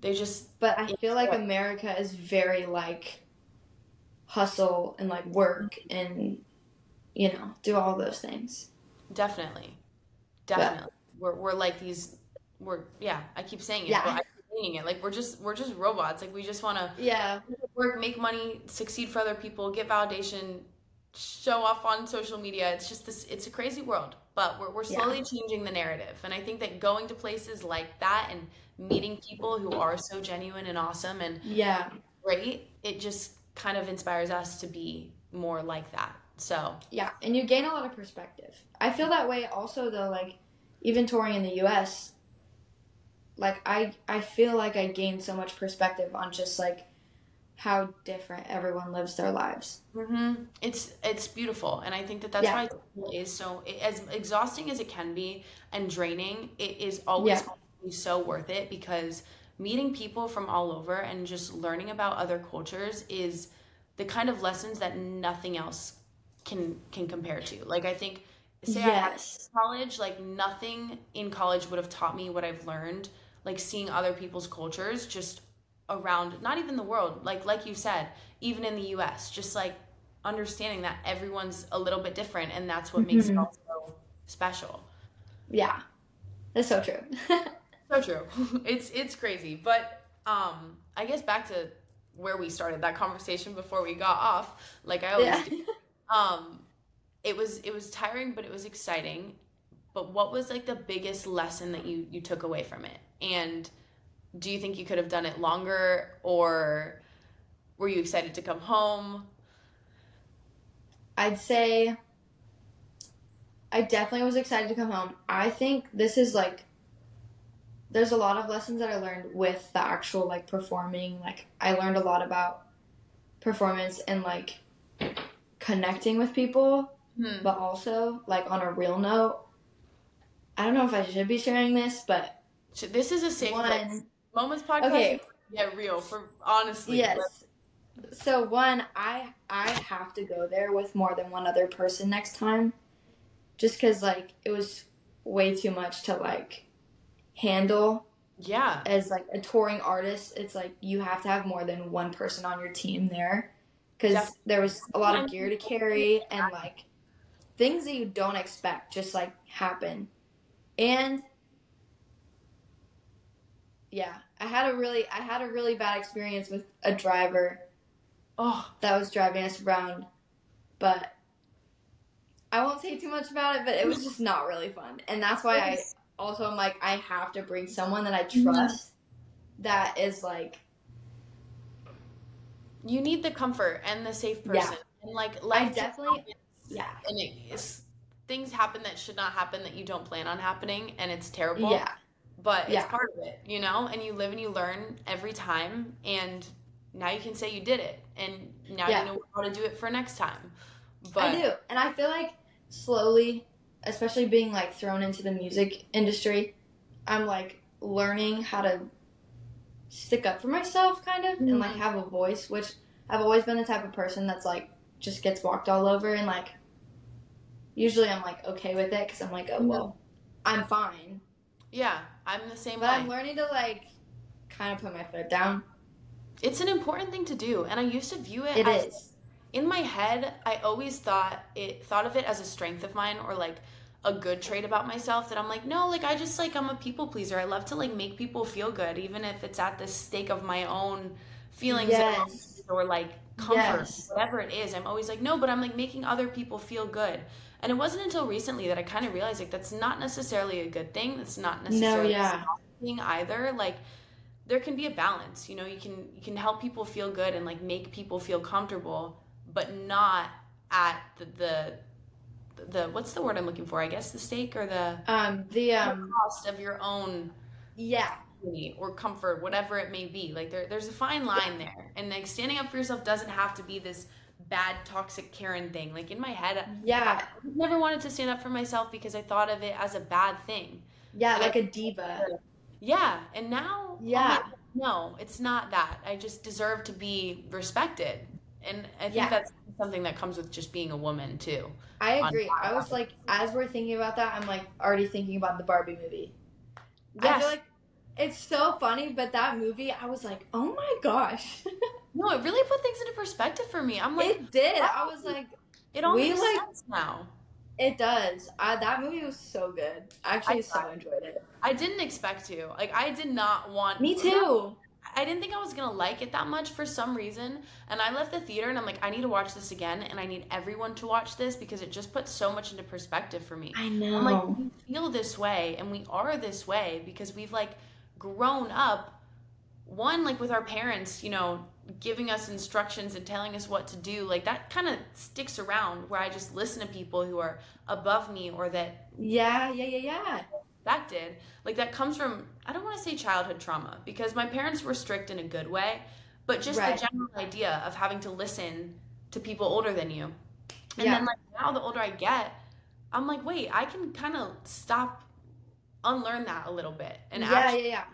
They just But I feel like America is very like hustle and like work mm-hmm. and you know, do all those things. definitely. Definitely. We're we're like these we're yeah, I keep saying it, Yeah. But I keep saying it. Like we're just we're just robots. Like we just wanna Yeah. work, make money, succeed for other people, get validation, show off on social media. It's just this it's a crazy world. But we're we're Yeah. slowly changing the narrative. And I think that going to places like that and meeting people who are so genuine and awesome and Yeah. great, it just kind of inspires us to be more like that. So Yeah. And you gain a lot of perspective. I feel that way also though, like even touring in the US, like I I feel like I gained so much perspective on just like how different everyone lives their lives. hmm It's it's beautiful, and I think that that's Yeah. why it is so it, as exhausting as it can be and draining. It is always Yeah. be so worth it because meeting people from all over and just learning about other cultures is the kind of lessons that nothing else can can compare to. Like I think, say I had college, like nothing in college would have taught me what I've learned. Like seeing other people's cultures just around, not even the world, like like you said, even in the U.S. Just like understanding that everyone's a little bit different, and that's what makes it Mhm. all so special. Yeah. That's so true. So true. it's it's crazy, but um, I guess back to where we started that conversation before we got off, like I always yeah. do. um it was it was tiring but it was exciting but what was like the biggest lesson that you you took away from it and do you think you could have done it longer or were you excited to come home I'd say I definitely was excited to come home. I think this is like there's a lot of lessons that I learned with the actual like performing. Like I learned a lot about performance and like connecting with people, hmm. but also like on a real note. I don't know if I should be sharing this, but this is a safe place. one moments podcast Okay. yeah real for honestly Yes. So one, I I have to go there with more than one other person next time, just because like it was way too much to like handle yeah as like a touring artist. It's like you have to have more than one person on your team there, because there was a lot of gear to carry and like things that you don't expect just like happen, and yeah, I had a really I had a really bad experience with a driver oh. that was driving us around, but I won't say too much about it. But it was just not really fun, and that's why I also I'm like I have to bring someone that I trust that is like you need the comfort and the safe Yeah. person. And like I life definitely yeah. And it is things happen that should not happen that you don't plan on happening and it's terrible. Yeah. But it's part of it you know? And you live and you learn every time and now you can say you did it and now Yeah. you know how to do it for next time. But I do, and I feel like slowly, especially being like thrown into the music industry, I'm like learning how to stick up for myself, kind of, and like mm-hmm. have a voice. Which I've always been the type of person that's like just gets walked all over, and like usually I'm like okay with it because I'm like oh well, I'm fine. yeah i'm the same But way I'm learning to like kind of put my foot down. it's an important thing to do and i used to view it, It as is. in my head i always thought it thought of it as a strength of mine or like a good trait about myself that i'm like no like i just like i'm a people pleaser i love to like make people feel good even if it's at the stake of my own feelings Yes. or like comfort Yes. whatever it is i'm always like no but i'm like making other people feel good and it wasn't until recently that i kind of realized like that's not necessarily a good thing that's not No, necessarily yeah. a thing either like there can be a balance you know you can you can help people feel good and like make people feel comfortable but not at the the, the what's the word i'm looking for? I guess the stake or the Um, the um, cost of your own yeah, or comfort whatever it may be like there, there's a fine line there. And like standing up for yourself doesn't have to be this bad toxic karen thing like in my head yeah, i never wanted to stand up for myself because i thought of it as a bad thing yeah, like a diva. yeah and now Yeah. like, no it's not that i just deserve to be respected And I think Yeah. that's something that comes with just being a woman too. I agree. I was like, as we're thinking about that, I'm like already thinking about the Barbie movie. I Yes. feel like it's so funny, but that movie, I was like, oh my gosh, No, it really put things into perspective for me. I'm like, it did. I was like, it all we, makes like- sense now. it does. I, that movie was so good. I actually I so enjoyed it. I didn't expect to. Like, I did not want. Me too. I didn't think I was gonna like it that much for some reason, and I left the theater and I'm like, I need to watch this again, and I need everyone to watch this because it just puts so much into perspective for me. I know. I'm like, we feel this way, and we are this way because we've like grown up. One, like with our parents, you know, giving us instructions and telling us what to do, like that kind of sticks around. Where I just listen to people who are above me or that yeah, yeah, yeah, yeah. that did. Like that comes from I don't want to say childhood trauma because my parents were strict in a good way, but just Right. the general idea of having to listen to people older than you. And Yeah. then like now the older I get, I'm like, wait, I can kind of stop unlearn that a little bit. And yeah, actually yeah, yeah.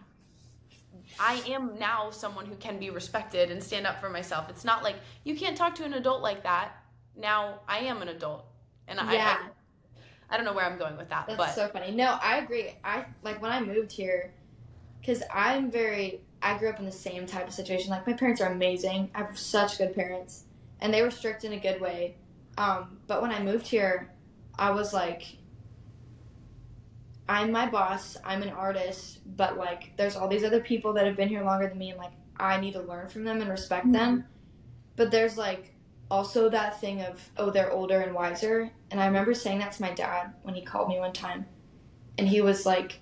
I am now someone who can be respected and stand up for myself. It's not like you can't talk to an adult like that. Now I am an adult. And I, Yeah. I I don't know where I'm going with that, That's but so funny. No, I agree. I like when I moved here, because I'm very. I grew up in the same type of situation. Like my parents are amazing. I have such good parents, and they were strict in a good way. Um, but when I moved here, I was like, I'm my boss. I'm an artist, but like, there's all these other people that have been here longer than me, and like, I need to learn from them and respect them. Mm-hmm. But there's like also that thing of oh they're older and wiser and i remember saying that to my dad when he called me one time and he was like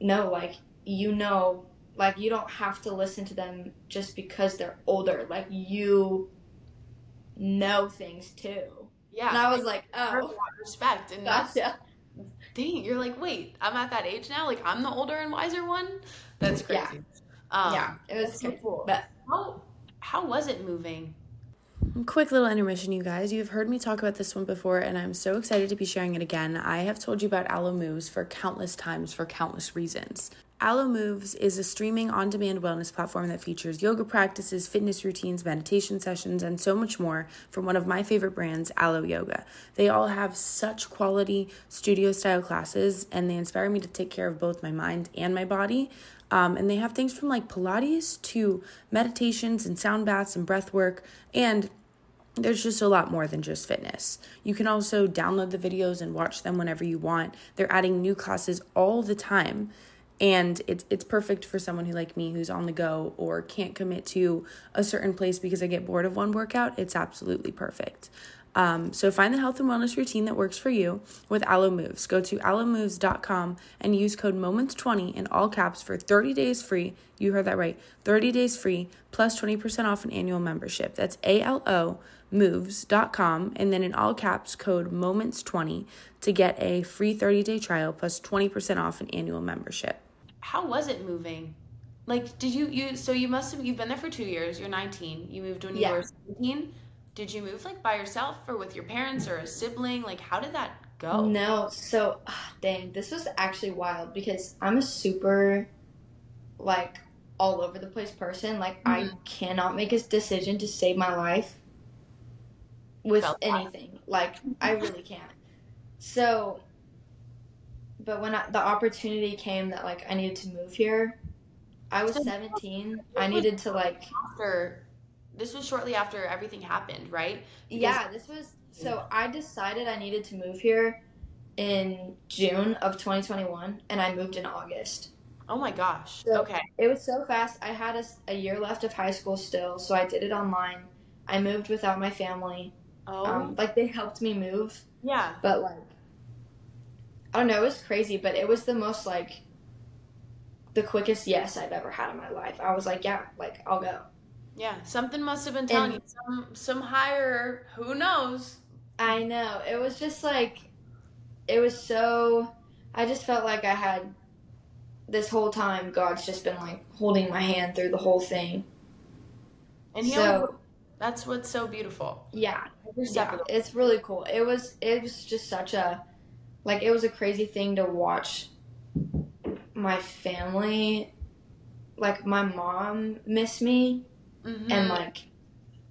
no like you know like you don't have to listen to them just because they're older like you know things too yeah. and i was like oh respect and that's gotcha dang you're like wait i'm at that age now like i'm the older and wiser one that's crazy Yeah. um, yeah it was so cool but how how was it moving Quick little intermission, you guys. You've heard me talk about this one before, and I'm so excited to be sharing it again. I have told you about Alo Moves for countless times for countless reasons. Alo Moves is a streaming on demand wellness platform that features yoga practices, fitness routines, meditation sessions, and so much more from one of my favorite brands, Alo Yoga. They all have such quality studio style classes, and they inspire me to take care of both my mind and my body. Um, and they have things from like Pilates to meditations and sound baths and breath work. And there's just a lot more than just fitness. You can also download the videos and watch them whenever you want. They're adding new classes all the time. And it's it's perfect for someone who like me who's on the go or can't commit to a certain place because I get bored of one workout. It's absolutely perfect. Um, so find the health and wellness routine that works for you with Alo Moves. Go to alomoves.com and use code MOMENTS20 in all caps for 30 days free. You heard that right. 30 days free plus 20% off an annual membership. That's A L O moves.com and then in all caps code moments20 to get a free 30-day trial plus 20% off an annual membership. How was it moving like did you you so you must have you've been there for two years you're 19 you moved when you Yeah. were 17 did you move like by yourself or with your parents or a sibling like how did that go No, so ah, dang, this was actually wild because I'm a super like all over the place person. Like I Mhm. cannot make a decision to save my life with Felt that. anything. Like I really can't. So but when I, the opportunity came that like I needed to move here, I was So- 17. I needed to like after this was shortly after everything happened right Yeah, this was so I decided I needed to move here in June of 2021 and I moved in August. oh my gosh So- okay It was so fast. I had a year left of high school still, so I did it online. I moved without my family. oh Um, like they helped me move, yeah but like Oh, I don't know, it was crazy, but it was the most like the quickest yes I've ever had in my life. I was like, yeah, like I'll go. yeah something must have been telling And- you some some higher who knows I know. It was just like it was so I just felt like I had this whole time God's just been like holding my hand through the whole thing. and he So- always- that's what's so beautiful Yeah, yeah, it's really cool. It was it was just such a like it was a crazy thing to watch my family like my mom miss me Mhm. and like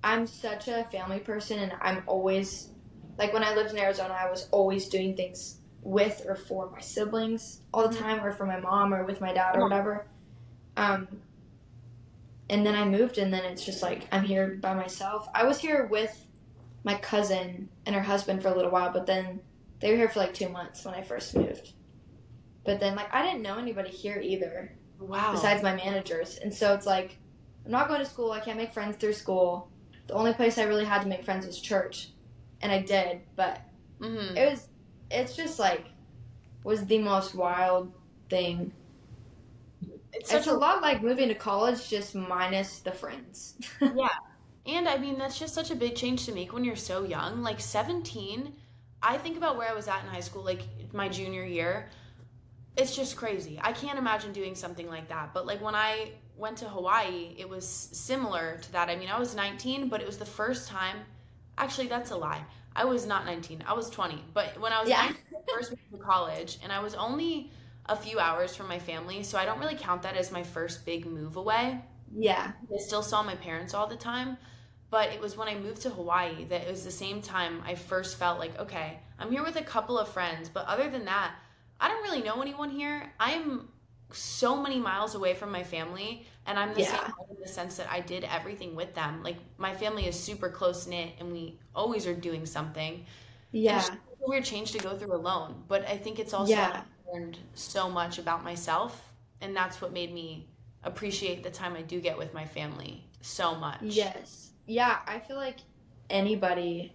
I'm such a family person, and I'm always like when I lived in Arizona, I was always doing things with or for my siblings all the Mhm. time, or for my mom or with my dad or whatever. Um, and then I moved, and then it's just like I'm here by myself. I was here with my cousin and her husband for a little while, but then they were here for like two months when I first moved. But then, like, I didn't know anybody here either Wow. besides my managers. And so it's like, I'm not going to school. I can't make friends through school. The only place I really had to make friends was church. And I did, but hmm it was, it's just like, was the most wild thing. It's such It's a lot like moving to college, just minus the friends. Yeah. And I mean, that's just such a big change to make when you're so young. Like 17, I think about where I was at in high school, like my junior year. It's just crazy. I can't imagine doing something like that. But like when I went to Hawaii, it was similar to that. I mean, I was 19, but it was the first time. Actually, that's a lie. I was not 19. I was 20. But when I was Yeah. 19, first went to college, and I was only a few hours from my family, so I don't really count that as my first big move away. yeah. I still saw my parents all the time. But it was when I moved to Hawaii that it was the same time I first felt like, okay, I'm here with a couple of friends, but other than that, I don't really know anyone here. I am so many miles away from my family, and I'm the Yeah. same in the sense that I did everything with them. Like my family is super close knit, and we always are doing something. Yeah. It's just a weird change to go through alone, but I think it's also Yeah. I learned so much about myself, and that's what made me appreciate the time I do get with my family so much. Yes. Yeah, I feel like anybody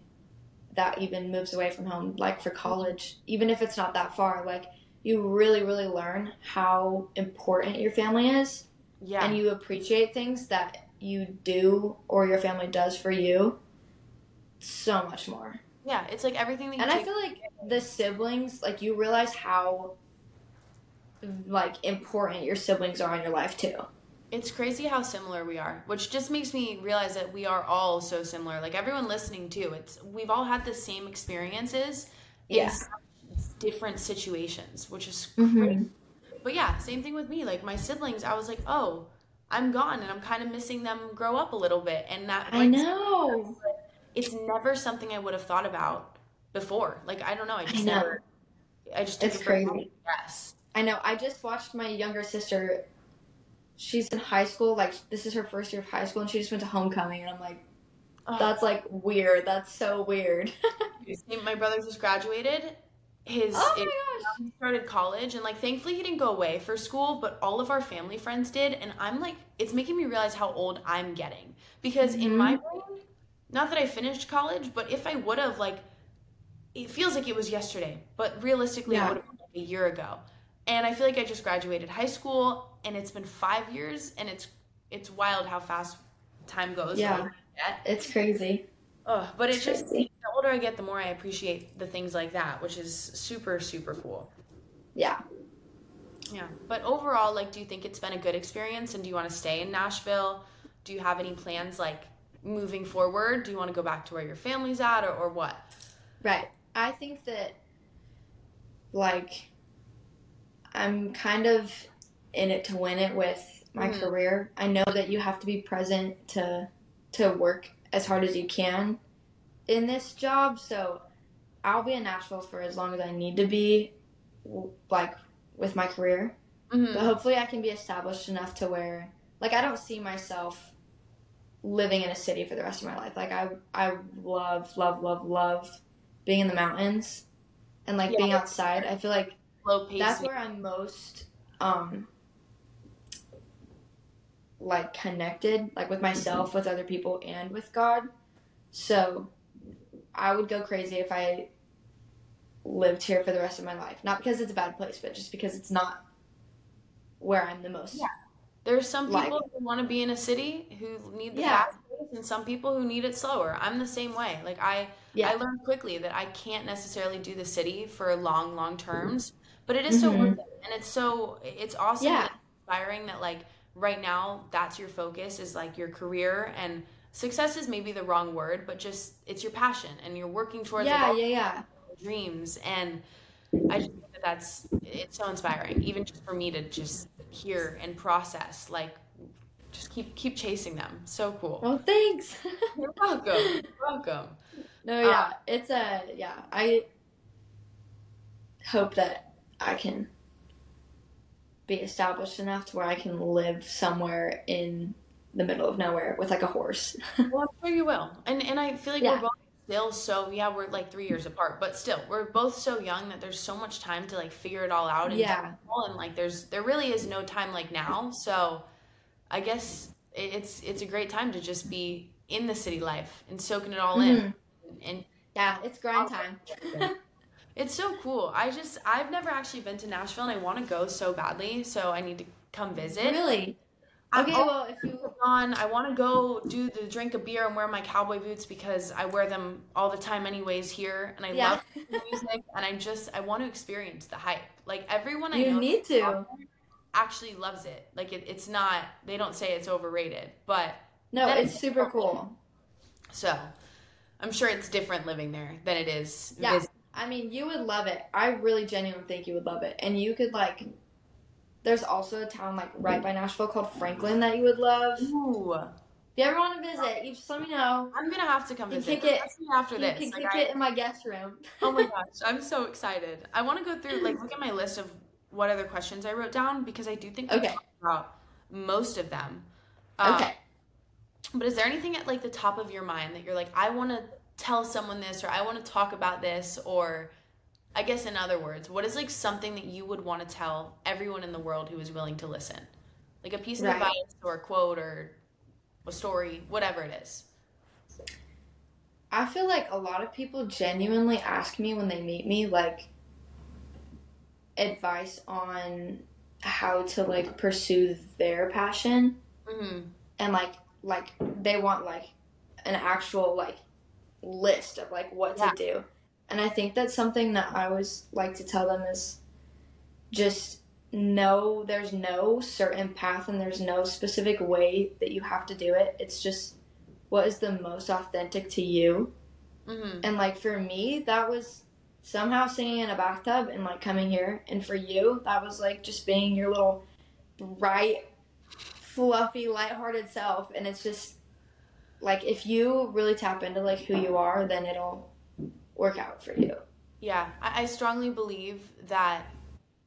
that even moves away from home, like for college, even if it's not that far, like you really, really learn how important your family is Yeah. and you appreciate things that you do or your family does for you so much more. yeah, it's like everything that you And I feel like the siblings, like you realize how like important your siblings are in your life too. It's crazy how similar we are, which just makes me realize that we are all so similar. Like everyone listening too, it's we've all had the same experiences in Yeah. such different situations, which is Mhm. crazy. But yeah, same thing with me. Like my siblings, I was like, oh, I'm gone, and I'm kind of missing them grow up a little bit, and that I know. it's never something I would have thought about before. Like I don't know, I just know. never. I just It's it crazy. Yes. I know. I just watched my younger sister. She's in high school. Like this is her first year of high school, and she just went to homecoming. And I'm like, that's like weird. That's so weird. My brother just graduated. His oh my gosh. he started college, and like thankfully he didn't go away for school, but all of our family friends did, and I'm like, it's making me realize how old I'm getting because in Mhm. my brain, not that I finished college, but if I would have like, it feels like it was yesterday, but realistically, Yeah. it would have been like a year ago, and I feel like I just graduated high school, and it's been five years, and it's it's wild how fast time goes. Yeah. It's crazy. Ugh, but it's It's just crazy. the older I get, the more I appreciate the things like that, which is super, super cool. Yeah. Yeah. But overall, like, do you think it's been a good experience and do you want to stay in Nashville? Do you have any plans, like, moving forward? Do you want to go back to where your family's at or, or what? Right. I think that, like, I'm kind of in it to win it with my Mhm. career. I know that you have to be present to to work as hard as you can in this job. So I'll be in Nashville for as long as I need to be, like, with my career. Mm-hmm. But hopefully, I can be established enough to where, like, I don't see myself living in a city for the rest of my life. Like, I, I love, love, love, love being in the mountains and like Yeah. being outside. I feel like that's where I'm most, um, like connected, like with myself, with other people, and with God. So, I would go crazy if I lived here for the rest of my life. Not because it's a bad place, but just because it's not where I'm the most. Yeah. There's some Like- people who want to be in a city who need the Yeah. fast pace, and some people who need it slower. I'm the same way. Like I, Yeah. I learned quickly that I can't necessarily do the city for long, long terms, but it is so Mhm. worth it, and it's so it's awesome, Yeah. and inspiring that like right now that's your focus is like your career and success is maybe the wrong word, but just it's your passion and you're working towards Yeah, yeah, yeah. dreams and I just think that that's it's so inspiring even just for me to just hear and process like just keep keep chasing them. So cool. Well, thanks. You're welcome. You're welcome. no, yeah, um, it's a yeah. I hope that I can be established enough to where I can live somewhere in the middle of nowhere with like a horse. Well, I'm sure you will. And and I feel like Yeah. we're both still so yeah, we're like three years apart, but still, we're both so young that there's so much time to like figure it all out and Yeah. and like there's there really is no time like now. So I guess it's it's a great time to just be in the city life and soaking it all in. Mhm. And Yeah, it's grind time. it's so cool. I just I've never actually been to Nashville and I want to go so badly, so I need to come visit. really? I'm Okay, oh, well, if you on. I want to go do the drink a beer and wear my cowboy boots because I wear them all the time anyways here and I Yeah. love music and I just I want to experience the hype. Like everyone I You know need to. actually loves it. Like it, it's not they don't say it's overrated, but No, it's super cool. so I'm sure it's different living there than it is Yeah. visit- I mean, you would love it. I really genuinely think you would love it. And you could like there's also a town like right by Nashville called Franklin that you would love. Ooh. If you ever want to visit, you just let me know. I'm gonna have to come You visit kick it- after You this. can Like, kick I- it in my guest room. Oh my gosh, I'm so excited. I want to go through like look at my list of what other questions I wrote down because I do think we Okay. talked about most of them. Um, Okay. But is there anything at like the top of your mind that you're like, I want to tell someone this or I want to talk about this or I guess in other words, what is like something that you would want to tell everyone in the world who is willing to listen? Like a piece of Right. advice or a quote or a story, whatever it is. I feel like a lot of people genuinely ask me when they meet me like advice on how to like pursue their passion hmm and like like they want like an actual like list of like what Yeah. to do. And I think that's something that I always like to tell them is just know there's no certain path and there's no specific way that you have to do it. It's just what is the most authentic to you. hmm And like for me, that was somehow singing in a bathtub and like coming here. And for you, that was like just being your little bright, fluffy, lighthearted self. And it's just like if you really tap into like who you are, then it'll work out for you. Yeah, I, I strongly believe that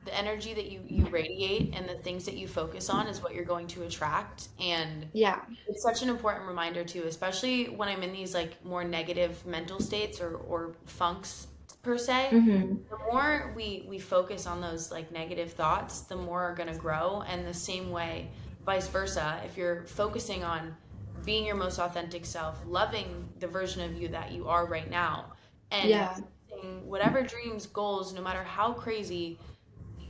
the energy that you, you radiate and the things that you focus on is what you're going to attract. And Yeah. it's such an important reminder too, especially when I'm in these like more negative mental states or, or funks per se. Mm-hmm. The more we, we focus on those like negative thoughts, the more are gonna grow. And the same way, vice versa, if you're focusing on being your most authentic self, loving the version of you that you are right now, and Yeah. whatever dreams, goals, no matter how crazy,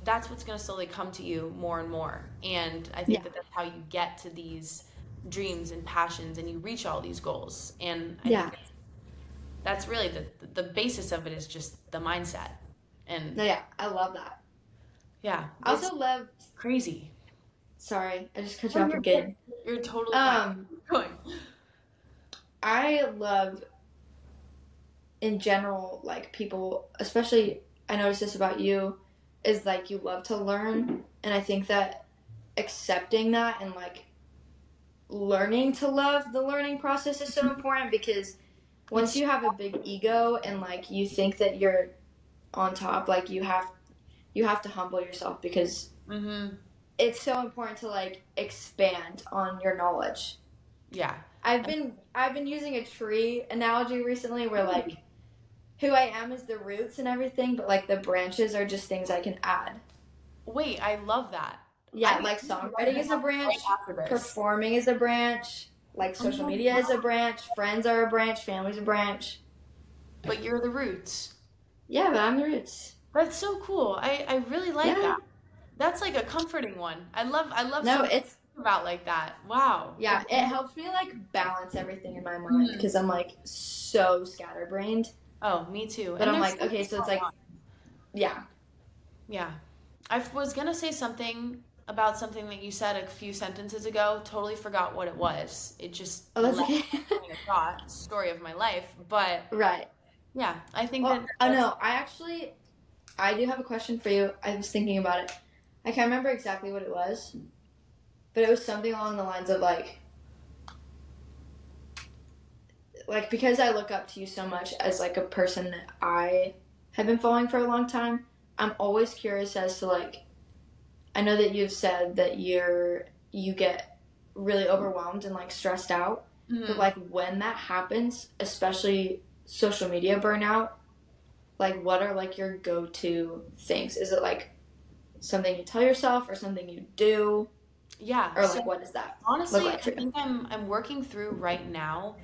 that's what's going to slowly come to you more and more. And I think Yeah. that that's how you get to these dreams and passions and you reach all these goals. And I Yeah. think that's really the, the basis of it is just the mindset. And No, yeah. I love that. yeah, I also love. crazy. Sorry, I just cut No, you off you're again. You're totally um, fine. Going. I love, in general, like people, especially I noticed this about you, is like you love to learn. And I think that accepting that and like learning to love the learning process is so important because once you have a big ego and like you think that you're on top, like you have you have to humble yourself because Mm-hmm. it's so important to like expand on your knowledge. Yeah. I've been I've been using a tree analogy recently where like who I am is the roots and everything, but like the branches are just things I can add. Wait, I love that. Yeah, I like songwriting is a branch, Right performing is a branch, like oh social Oh, media is a branch, friends are a branch, family's a branch. But you're the roots. Yeah, but I'm the roots. That's so cool. I, I really like Yeah. that. That's like a comforting one. I love I love No, it's about like that. Wow. yeah, it helps me like balance everything in my mind mm-hmm. because I'm like so scatterbrained. Oh, me too. But And I'm like, okay, so it's like yeah. Yeah. I was gonna say something about something that you said a few sentences ago. Totally forgot what it was. It just Oh, that's okay. thought. Story of my life. But right. yeah, I think Well, that oh no, I actually, I do have a question for you. I was thinking about it. I can't remember exactly what it was, but it was something along the lines of like like because I look up to you so much as like a person that I have been following for a long time, I'm always curious as to like I know that you've said that you're you get really overwhelmed and like stressed out, Mhm. but like when that happens, especially social media burnout, like what are like your go-to things? Is it like something you tell yourself or something you do yeah. or so- like what is that? Honestly, like I think I'm I'm working through right now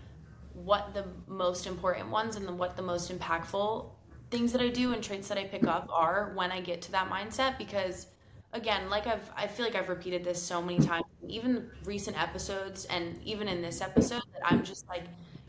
what the most important ones and the, what the most impactful things that I do and traits that I pick up are when I get to that mindset because again, like I've I feel like I've repeated this so many times, even recent episodes and even in this episode that I'm just like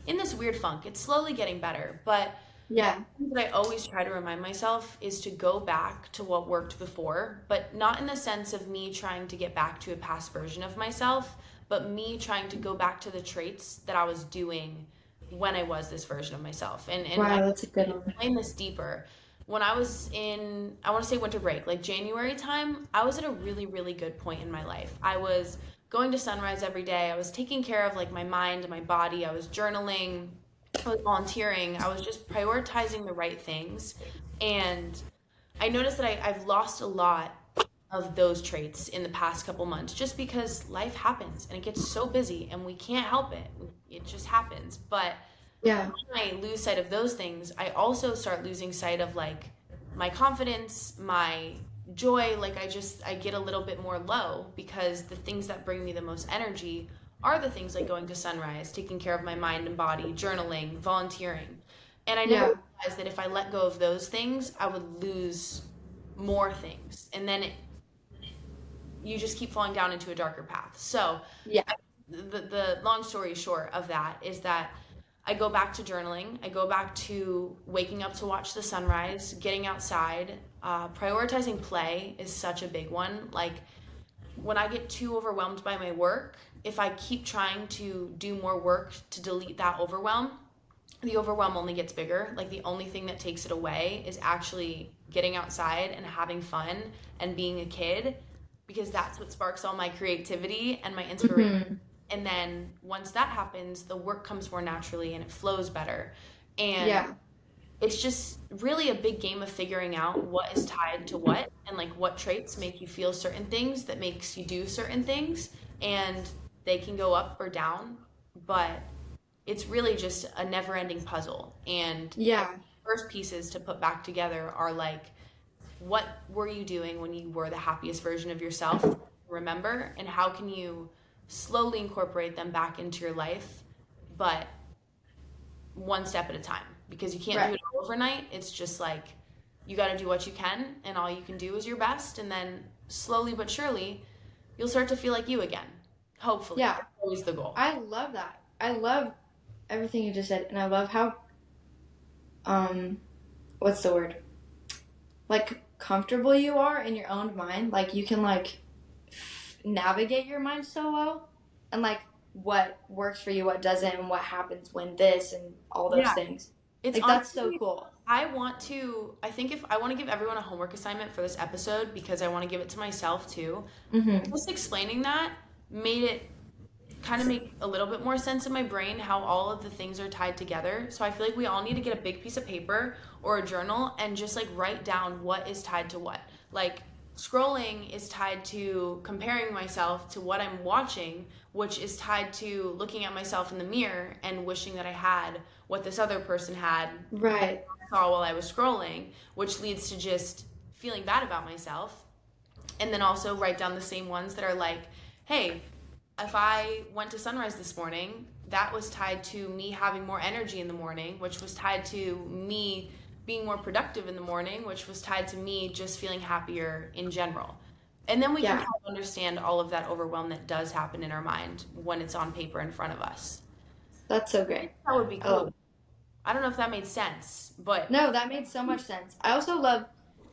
in this weird funk. It's slowly getting better, but Yeah. what I always try to remind myself is to go back to what worked before, but not in the sense of me trying to get back to a past version of myself, but me trying to go back to the traits that I was doing when I was this version of myself. And and I Wow, that's a good one. explain this deeper. When I was in, I want to say winter break, like January time, I was at a really, really good point in my life. I was going to sunrise every day. I was taking care of like my mind and my body. I was journaling. I was volunteering. I was just prioritizing the right things. And I noticed that I, I've lost a lot of those traits in the past couple months just because life happens and it gets so busy and we can't help it. It just happens. But Yeah. when I lose sight of those things, I also start losing sight of like my confidence, my joy. Like I just, I get a little bit more low because the things that bring me the most energy are the things like going to sunrise, taking care of my mind and body, journaling, volunteering. And I never Yeah. realized that if I let go of those things, I would lose more things. And then it, you just keep falling down into a darker path. So, Yeah. the, the long story short of that is that I go back to journaling. I go back to waking up to watch the sunrise, getting outside. Uh, prioritizing play is such a big one. Like when I get too overwhelmed by my work, if I keep trying to do more work to delete that overwhelm, the overwhelm only gets bigger. Like the only thing that takes it away is actually getting outside and having fun and being a kid because that's what sparks all my creativity and my inspiration. Mhm. And then once that happens, the work comes more naturally and it flows better. And Yeah. it's just really a big game of figuring out what is tied to what and like what traits make you feel certain things that makes you do certain things and they can go up or down but it's really just a never-ending puzzle. And Yeah. first pieces to put back together are like what were you doing when you were the happiest version of yourself remember? And how can you slowly incorporate them back into your life but one step at a time? Because you can't Right. do it overnight. It's just like you got to do what you can and all you can do is your best. And then slowly but surely you'll start to feel like you again hopefully Yeah. That's always the goal I love that. I love everything you just said, and I love how, um, what's the word? Like comfortable you are in your own mind. Like you can like f- navigate your mind so well, and like what works for you, what doesn't, and what happens when this, and all those Yeah. things. it's Like that's so cool. I want to. I think if I want to give everyone a homework assignment for this episode because I want to give it to myself too. Mm-hmm. Just explaining that made it kind of make a little bit more sense in my brain how all of the things are tied together. So I feel like we all need to get a big piece of paper or a journal and just like write down what is tied to what. Like scrolling is tied to comparing myself to what I'm watching, which is tied to looking at myself in the mirror and wishing that I had what this other person had Right. saw while I was scrolling, which leads to just feeling bad about myself. And then also write down the same ones that are like, hey, if I went to sunrise this morning, that was tied to me having more energy in the morning, which was tied to me being more productive in the morning, which was tied to me just feeling happier in general. And then we Yeah. can kind of understand all of that overwhelm that does happen in our mind when it's on paper in front of us. That's so great. That would be cool. Oh. I don't know if that made sense, but No, that made so much sense. I also love.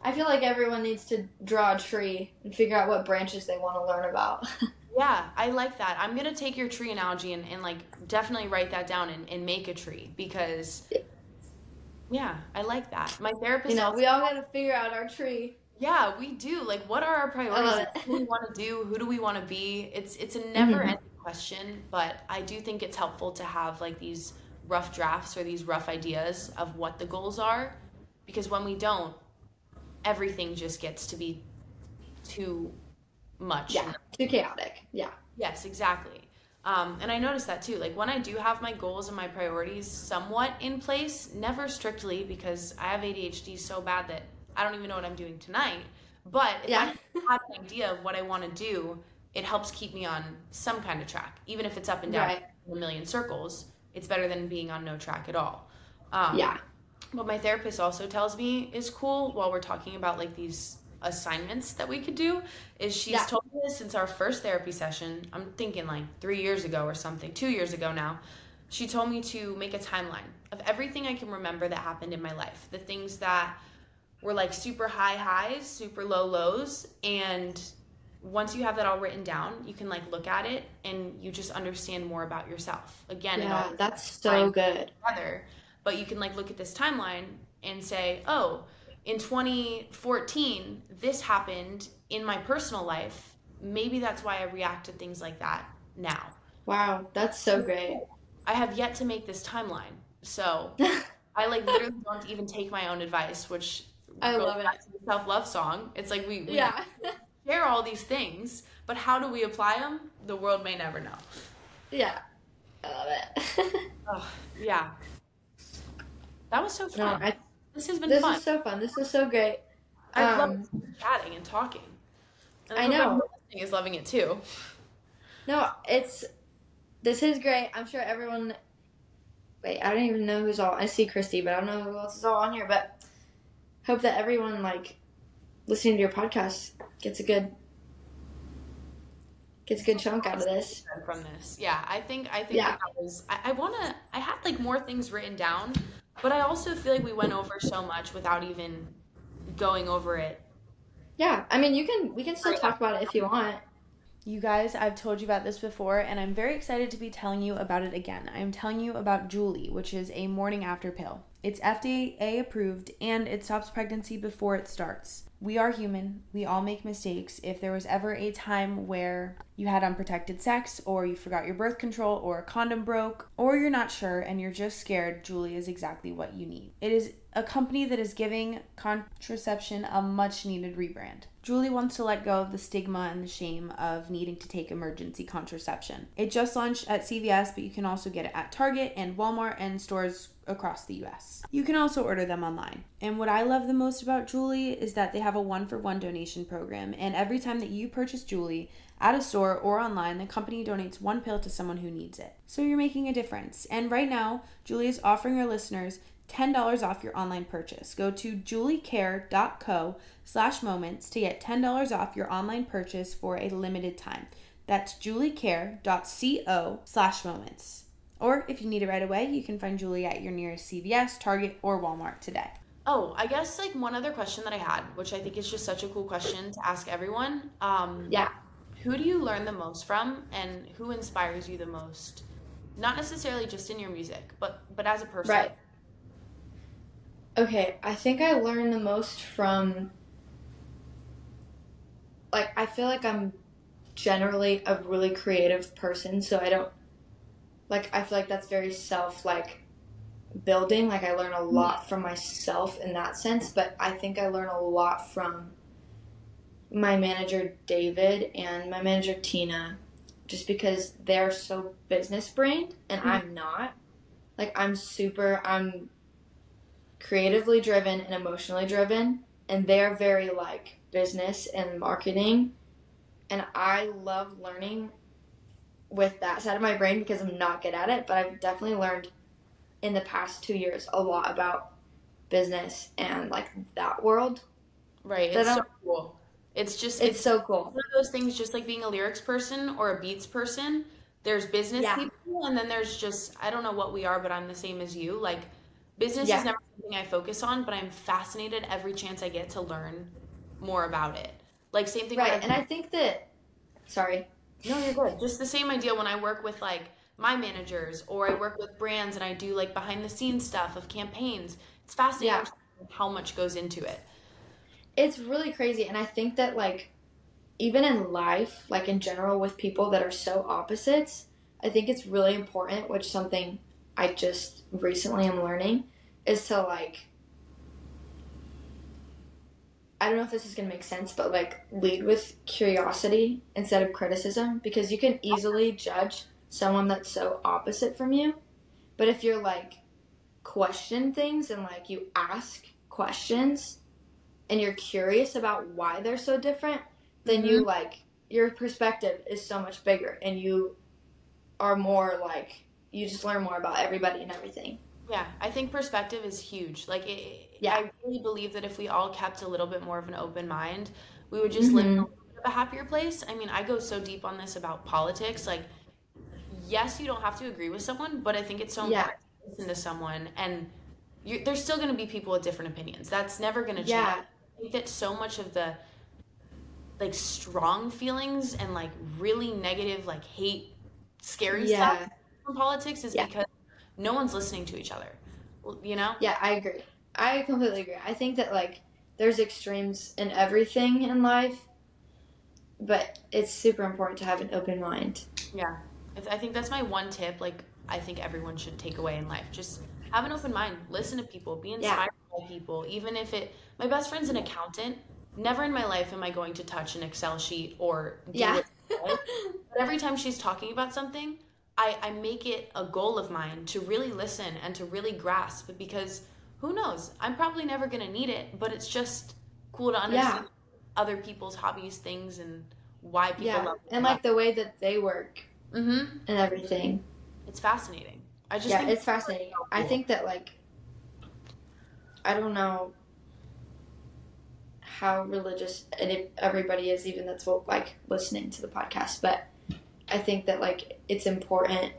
I feel like everyone needs to draw a tree and figure out what branches they want to learn about. Yeah, I like that. I'm gonna take your tree analogy and, and like definitely write that down and, and make a tree because yeah, I like that. My therapist you know, also- we all got to figure out our tree. Yeah, we do. Like, what are our priorities? What do we want to do? Who do we want to be? It's it's a mm-hmm. never ending question, but I do think it's helpful to have like these rough drafts or these rough ideas of what the goals are, because when we don't, everything just gets to be too much. Yeah, too chaotic. Yeah. Yes, exactly. Um, and I noticed that too. Like when I do have my goals and my priorities somewhat in place, never strictly because I have ADHD so bad that I don't even know what I'm doing tonight. But if Yeah. I have an idea of what I want to do, it helps keep me on some kind of track, even if it's up and down Right. a million circles. It's better than being on no track at all. Um, Yeah. what my therapist also tells me is cool while we're talking about like these assignments that we could do is she's Yeah. told me this since our first therapy session i'm thinking like three years ago or something two years ago now she told me to make a timeline of everything i can remember that happened in my life the things that were like super high highs super low lows and once you have that all written down you can like look at it and you just understand more about yourself again it all Yeah, that's so good. together. But you can like look at this timeline and say, oh, in 2014, this happened in my personal life. Maybe that's why I react to things like that now. Wow, that's so great. I have yet to make this timeline. So I like literally don't even take my own advice, which I love it. the self-love song. It's like we, we yeah. share all these things, but how do we apply them? The world may never know. yeah. I love it. Oh, yeah. That was so no, fun. I, this has been this fun. is so fun. This is so great. I Um, love chatting and talking. And I hope know. listening is loving it too. No, it's this is great. I'm sure everyone. Wait, I don't even know who's all. I see Christy, but I don't know who else is all on here. But hope that everyone like listening to your podcast gets a good gets a good chunk out of this. From this, yeah, I think I think Yeah. that, was. I, I want to. I had like more things written down, but I also feel like we went over so much without even going over it. Yeah, I mean, you can we can still talk about it if you want. You guys, I've told you about this before, and I'm very excited to be telling you about it again. I'm telling you about Julie, which is a morning after pill. It's FDA approved and it stops pregnancy before it starts. We are human. We all make mistakes. If there was ever a time where you had unprotected sex, or you forgot your birth control, or a condom broke, or you're not sure and you're just scared, Julie is exactly what you need. It is a company that is giving contraception a much needed rebrand. Julie wants to let go of the stigma and the shame of needing to take emergency contraception. It just launched at CVS, but you can also get it at Target and Walmart and stores across the US. You can also order them online. And what I love the most about Julie is that they have a one for one donation program, and every time that you purchase Julie, at a store or online, the company donates one pill to someone who needs it. So you're making a difference. And right now, Julie is offering her listeners $10 off your online purchase. Go to juliecare.co slash moments to get $10 off your online purchase for a limited time. That's juliecare.co slash moments. Or if you need it right away, you can find Julie at your nearest CVS, Target, or Walmart today. Oh, I guess like one other question that I had, which I think is just such a cool question to ask everyone. Um, Yeah. Who do you learn the most from, and who inspires you the most? Not necessarily just in your music, but but as a person. Right. Okay, I think I learn the most from like I feel like I'm generally a really creative person, so I don't like I feel like that's very self like building. Like I learn a mm. lot from myself in that sense, but I think I learn a lot from my manager David and my manager Tina just because they're so business brained and mm. I'm not. Like I'm super I'm creatively driven and emotionally driven and they're very like business and marketing and I love learning with that side of my brain because I'm not good at it, but I've definitely learned in the past 2 years a lot about business and like that world. Right. That It's so don't- cool. It's just It's it's so cool. one of those things just like being a lyrics person or a beats person there's business Yeah. people and then there's just i don't know what we are but i'm the same as you like business Yeah. is never something i focus on but i'm fascinated every chance i get to learn more about it like same thing Right. And I think that sorry. No you're good just the same idea when i work with like my managers or i work with brands and i do like behind the scenes stuff of campaigns it's fascinating Yeah. how much goes into it it's really crazy and i think that like even in life like in general with people that are so opposites i think it's really important which something i just recently am learning is to like I don't know if this is to make sense, but like lead with curiosity instead of criticism because you can easily judge someone that's so opposite from you. But if you're like question things and like you ask questions and you're curious about why they're so different, then you mm-hmm. like your perspective is so much bigger and you are more like you just learn more about everybody and everything. Yeah, I think perspective is huge. Like, it, Yeah. I really believe that if we all kept a little bit more of an open mind, we would just live in mm-hmm. a little bit of a happier place. I mean, I go so deep on this about politics. Like, yes, you don't have to agree with someone, but I think it's so Yeah. important to listen to someone, and you, there's still going to be people with different opinions. That's never going to change. Yeah. I think that so much of the like strong feelings and like really negative, like hate, scary Yeah. stuff from politics is because no one's listening to each other. You know? Yeah, I agree. I completely agree. I think that like there's extremes in everything in life, but it's super important to have an open mind. Yeah. I think that's my one tip. Like, I think everyone should take away in life. Just have an open mind. Listen to people. Be inspired by people. Even if it, my best friend's an accountant. Never in my life am I going to touch an Excel sheet or do Yeah. it. But every time she's talking about something, I, I make it a goal of mine to really listen and to really grasp because who knows? I'm probably never going to need it, but it's just cool to understand other people's hobbies, things, and why people yeah, love them. and like the way that they work Mm-hmm. and everything. It's fascinating. I just yeah, it's fascinating. I think that like I don't know how religious and if everybody is even that's what like listening to the podcast, but I think that like it's important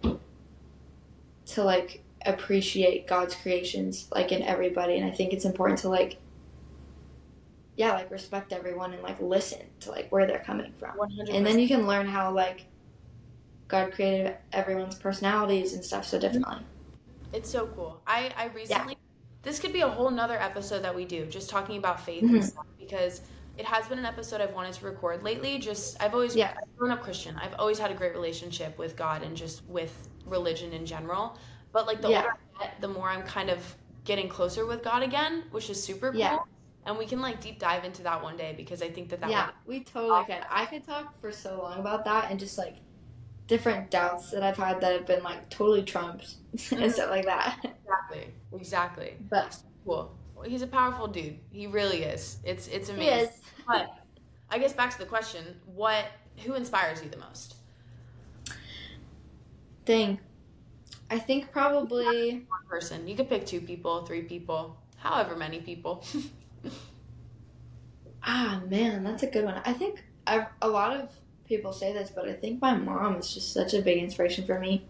to like appreciate God's creations like in everybody and I think it's important to like yeah, like respect everyone and like listen to like where they're coming from. 100%. And then you can learn how like God created everyone's personalities and stuff so differently. it's so cool. I I recently this could be a whole nother episode that we do just talking about faith and Mhm. stuff because it has been an episode I've wanted to record lately. Just I've always Yeah. I've grown up Christian. I've always had a great relationship with God and just with religion in general. But like the Yeah. older I get, the more I'm kind of getting closer with God again, which is super cool. Yeah. And we can like deep dive into that one day because I think that that yeah, we totally could. I could talk for so long about that and just like different doubts that I've had that have been like totally trumped and mm-hmm. stuff like that. exactly exactly But cool. Well, he's a powerful dude. He really is. It's it's he amazing. But I guess back to the question: What? Who inspires you the most? Thing. I think probably One person. You could pick two people, three people, however many people. ah man, that's a good one. I think I've, a lot of people say this, but I think my mom is just such a big inspiration for me.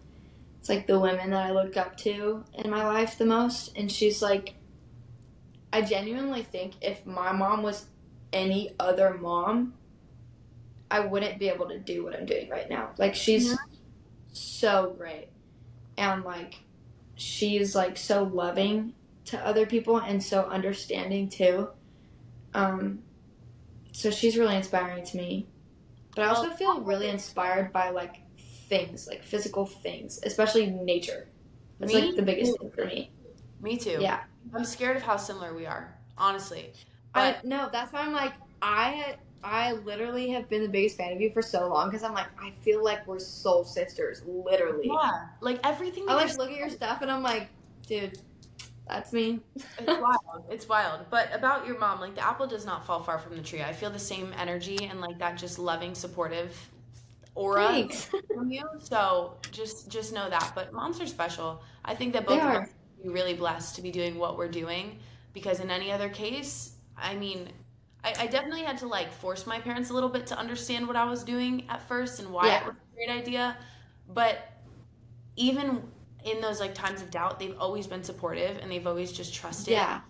It's like the women that I look up to in my life the most, and she's like, I genuinely think if my mom was any other mom, I wouldn't be able to do what I'm doing right now. Like she's Yeah. so great, and like she's like so loving to other people and so understanding too. Um, so she's really inspiring to me. But I also feel really inspired by like things, like physical things, especially nature. That's Me like the biggest thing for me. Me too. Yeah. I'm scared of how similar we are, honestly. I no, that's why I'm like I I literally have been the biggest fan of you for so long because I'm like I feel like we're soul sisters, literally. yeah, like everything. I like look at your stuff and I'm like, dude, that's me. It's wild. It's wild. But about your mom, like the apple does not fall far from the tree. I feel the same energy and like that just loving, supportive aura Thanks. from you. So just just know that. But moms are special. I think that both of us are really blessed to be doing what we're doing because in any other case, I mean, I, I definitely had to like force my parents a little bit to understand what I was doing at first and why Yeah. it was a great idea. But even in those like times of doubt, they've always been supportive and they've always just trusted Yeah.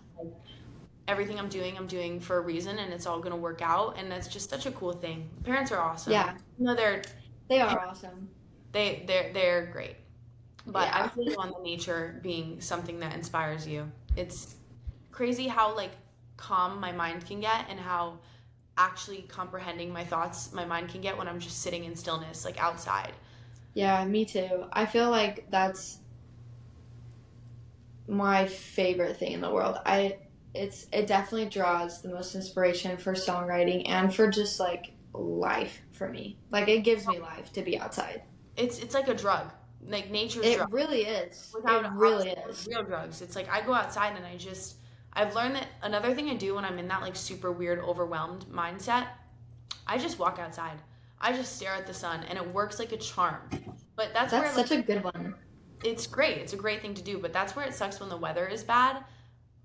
everything I'm doing, I'm doing for a reason and it's all gonna work out and that's just such a cool thing. Parents are awesome. Yeah. No, they're They are awesome. they they're they're great. But Yeah. I'm feeling on the nature being something that inspires you. It's crazy how like calm my mind can get and how actually comprehending my thoughts my mind can get when I'm just sitting in stillness, like outside. Yeah, me too. I feel like that's my favorite thing in the world. I it's it definitely draws the most inspiration for songwriting and for just like life for me. Like it gives me life to be outside. It's it's like a drug. Like nature's It drug. really is. Without it really is. real drugs. It's like I go outside and I just I've learned that another thing I do when I'm in that like super weird overwhelmed mindset, I just walk outside. I just stare at the sun and it works like a charm. But that's, That's where like, such a good one. it's great. It's a great thing to do, but that's where it sucks when the weather is bad.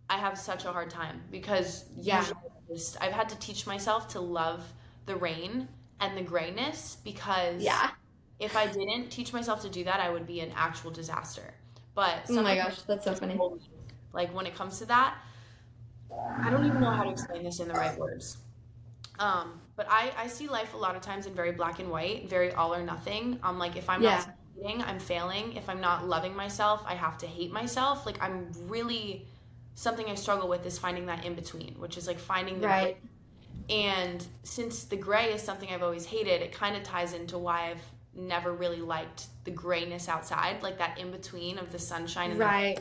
I have such a hard time because Yeah. Just I've had to teach myself to love the rain and the grayness because Yeah. if I didn't teach myself to do that, I would be an actual disaster. But Oh my gosh, that's so funny. like when it comes to that, I don't even know how to explain this in the right words. Um, but I, I see life a lot of times in very black and white, very all or nothing. I'm like, if I'm Yeah. not succeeding, I'm failing. If I'm not loving myself, I have to hate myself. Like I'm really something I struggle with is finding that in between, which is like finding the Right. and since the gray is something I've always hated, it kind of ties into why I've never really liked the grayness outside, like that in between of the sunshine and the Right.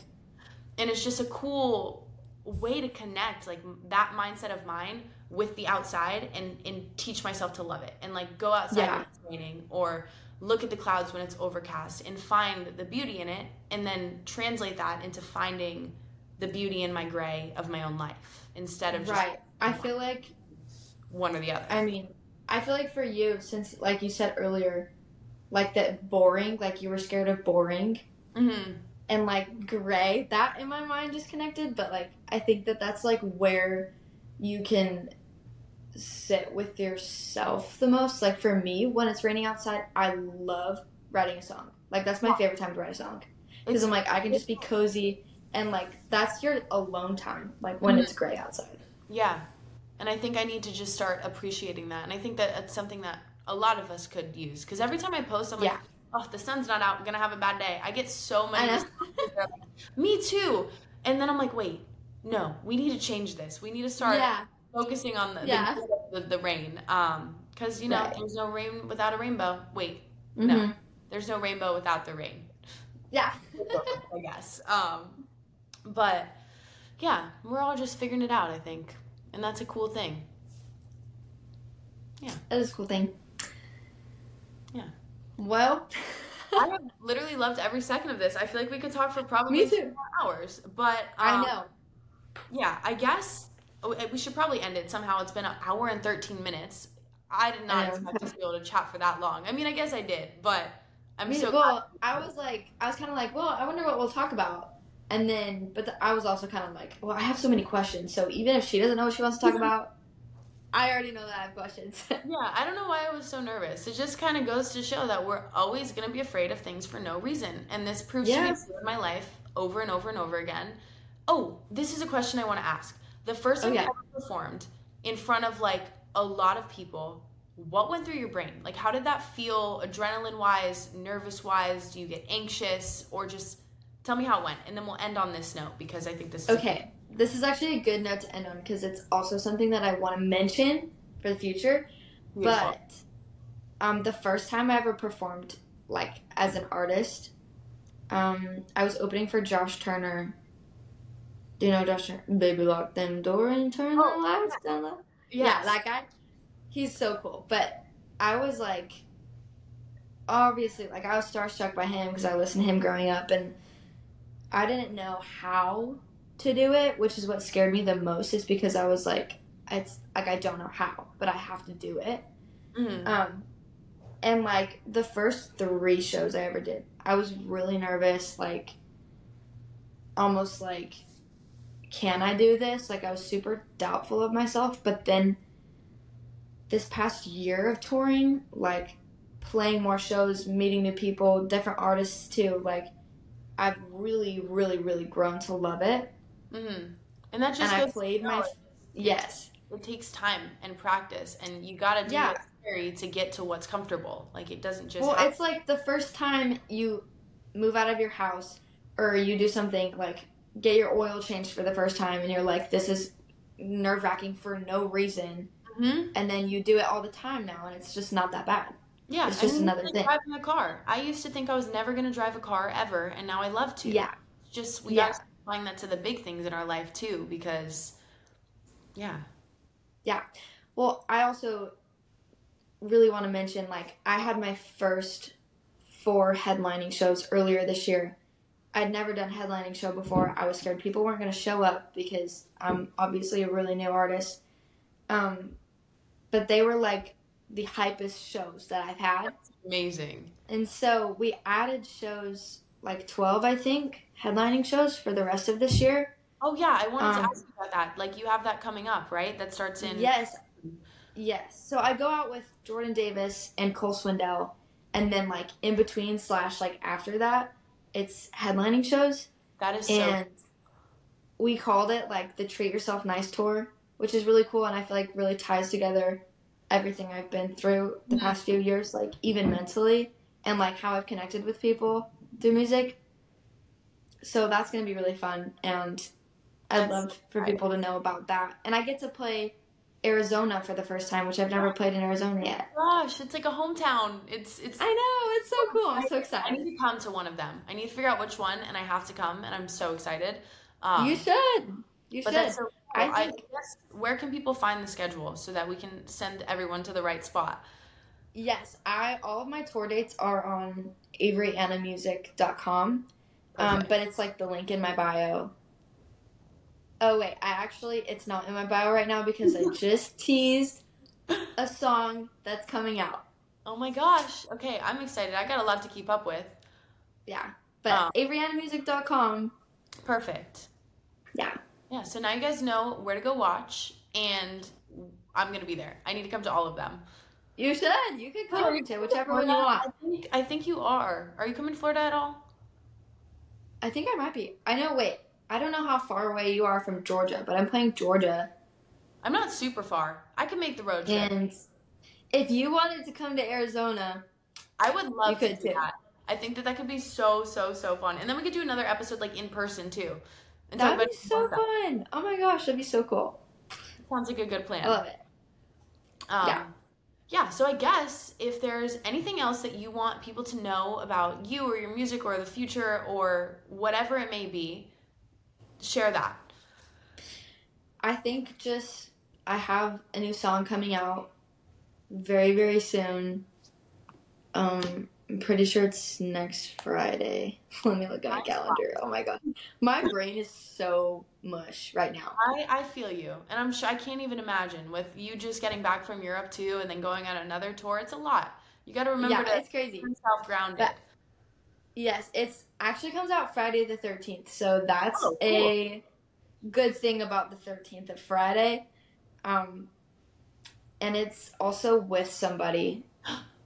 and it's just a cool way to connect like that mindset of mine with the outside and and teach myself to love it and like go outside Yeah. when it's raining or look at the clouds when it's overcast and find the beauty in it and then translate that into finding the beauty in my gray of my own life instead of just Right. I feel like one or the other I mean, I feel like for you, since like you said earlier, like that boring, like you were scared of boring, mm-hmm. And like gray, that in my mind is connected. But like, I think that that's like where you can sit with yourself the most. Like for me, when it's raining outside, I love writing a song. Like that's my favorite time to write a song because I'm like I can just be cozy and like that's your alone time. Like when Mhm. it's gray outside. Yeah. And I think I need to just start appreciating that. And I think that it's something that a lot of us could use. Because every time I post, I'm like, Yeah. Oh, the sun's not out. I'm going to have a bad day. I get so many. know. messages that are like, Me too. And then I'm like, wait, no, we need to change this. We need to start yeah. focusing on the, Yeah. the, the, the rain. Because, you know, Right. there's no rain without a rainbow. Wait, Mhm. No. there's no rainbow without the rain. Yeah. I guess. Um, but yeah, we're all just figuring it out, I think. And that's a cool thing. Yeah. That is a cool thing. Well, I have literally loved every second of this. I feel like we could talk for probably Me too. hours. But I um, know. Yeah, I guess oh, we should probably end it somehow. It's been an hour and 13 minutes. I did not know. expect to be able to chat for that long. I mean, I guess I did, but I'm Me- so well, I was like, I was kind of like, well, I wonder what we'll talk about. And then, but the, I was also kind of like, well, I have so many questions. So even if she doesn't know what she wants to talk about, I already know that I have questions. Yeah, I don't know why I was so nervous. It just kind of goes to show that we're always going to be afraid of things for no reason. And this proves Yeah. to me in my life over and over and over again. Oh, this is a question I want to ask. The first time Oh, yeah. you ever performed in front of like a lot of people, what went through your brain? Like, how did that feel adrenaline wise, nervous wise? Do you get anxious or just tell me how it went? And then we'll end on this note because I think this is okay, this is actually a good note to end on because it's also something that I want to mention for the future. beautiful. But um, the first time I ever performed, like as an artist, um, I was opening for Josh Turner. Do you know Josh Turner? Baby, lock them door and turn the Oh, lights down. low. Yes. Yeah, that guy. He's so cool. But I was like, obviously, like I was starstruck by him because I listened to him growing up, and I didn't know how to do it, which is what scared me the most. Is because I was like, it's like I don't know how, but I have to do it. Mhm. Um, and like the first three shows I ever did, I was really nervous, like almost like, can I do this? Like I was super doubtful of myself. But then this past year of touring, like playing more shows, meeting new people, different artists too, like I've really, really, really grown to love it. Mhm. And that just And I goes played my- Yes. it takes time and practice and you gotta do Yeah. to get to what's comfortable like it doesn't just Well, happen. it's like the first time you move out of your house or you do something like get your oil changed for the first time and you're like, this is nerve wracking for no reason, hmm and then you do it all the time now, and it's just not that bad. Yeah, It's just another thing. Driving a car. I used to think I was never gonna drive a car ever, and now I love to. Yeah, Just we Yeah. start applying that to the big things in our life too, because yeah. Yeah. Well, I also really want to mention like I had my first four headlining shows earlier this year. I'd never done headlining show before. I was scared people weren't going to show up because I'm obviously a really new artist. Um, but they were like the hypest shows that I've had. Amazing. And so we added shows like 12, I think, headlining shows for the rest of this year. Oh yeah, I wanted to Um, ask you about that. Like you have that coming up, right? That starts in Yes. Yes. So I go out with Jordan Davis and Cole Swindell, and then like in between slash like after that, it's headlining shows, that is so we called it like the Treat Yourself Nice tour, which is really cool, and I feel like really ties together everything I've been through the Mhm. past few years, like even mentally, and like how I've connected with people through music. So that's gonna be really fun, and I'd love for people to know about that. And I get to play Arizona for the first time, which I've never played in Arizona yet. gosh, it's like a hometown. It's it's I know, it's so cool. I'm so excited. I need to come to one of them. I need to figure out which one and I have to come and I'm so excited. Um, you should. You should. so cool. I I think- guess where can people find the schedule so that we can send everyone to the right spot? Yes, I all of my tour dates are on averyannamusic.com. Um, but it's like the link in my bio. Oh wait, I actually it's not in my bio right now because I just teased a song that's coming out. Oh my gosh. Okay, I'm excited. I got a lot to keep up with. Yeah. But Oh. averyannamusic.com. Perfect. Yeah. Yeah, so now you guys know where to go watch and I'm going to be there. I need to come to all of them. You should. You could come to whichever one you want. I think, I think you are. Are you coming to Florida at all? I think I might be. I know. Wait, I don't know how far away you are from Georgia, but I'm playing Georgia. I'm not super far. I can make the road trip. And if you wanted to come to Arizona, I would love to do too. that. I think that that could be so so so fun, and then we could do another episode like in person too. And that'd be so stuff. fun. Oh my gosh, that'd be so cool. Sounds like a good plan. I love it. Um, Yeah. Yeah, so I guess if there's anything else that you want people to know about you or your music or the future or whatever it may be, share that. I think just I have a new song coming out very very soon. Um, I'm pretty sure it's next Friday. Let me look at my calendar. Oh my god, my brain is so mush right now. I, I feel you, and I'm sure I can't even imagine with you just getting back from Europe too, and then going on another tour. It's a lot. You got to remember yeah, to it's crazy. yourself grounded. But- Yes, it's actually comes out Friday the 13th. So that's Oh, cool. a good thing about the 13th of Friday. Um and it's also with somebody.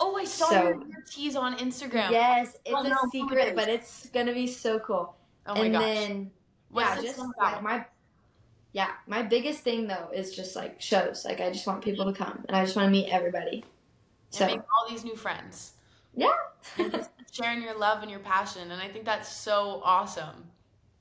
oh, I saw So- your, tease on Instagram. Yes, it's Oh, a no, secret, is? but it's to be so cool. Oh my and gosh. then What's yeah, just like my yeah, my biggest thing though is just like shows. Like I just want people to come and I just want to meet everybody. and So make all these new friends. Yeah. sharing your love and your passion, and I think that's so awesome.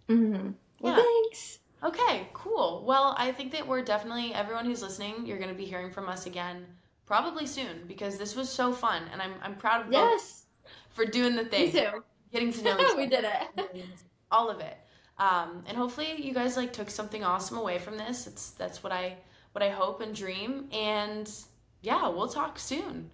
hmm Well, Yeah. thanks. Okay, cool. Well, I think that we're definitely everyone who's listening. You're going to be hearing from us again probably soon because this was so fun, and I'm I'm proud of both Yes. for doing the thing. Me too. getting to know each we did it. all of it. Um, and hopefully you guys like took something awesome away from this. It's that's what I what I hope and dream. And yeah, we'll talk soon.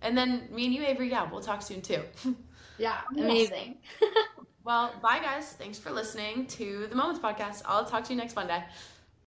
And then me and you, Avery, yeah, we'll talk soon too. Yeah, amazing. well, bye guys. Thanks for listening to the Moments Podcast. I'll talk to you next Monday.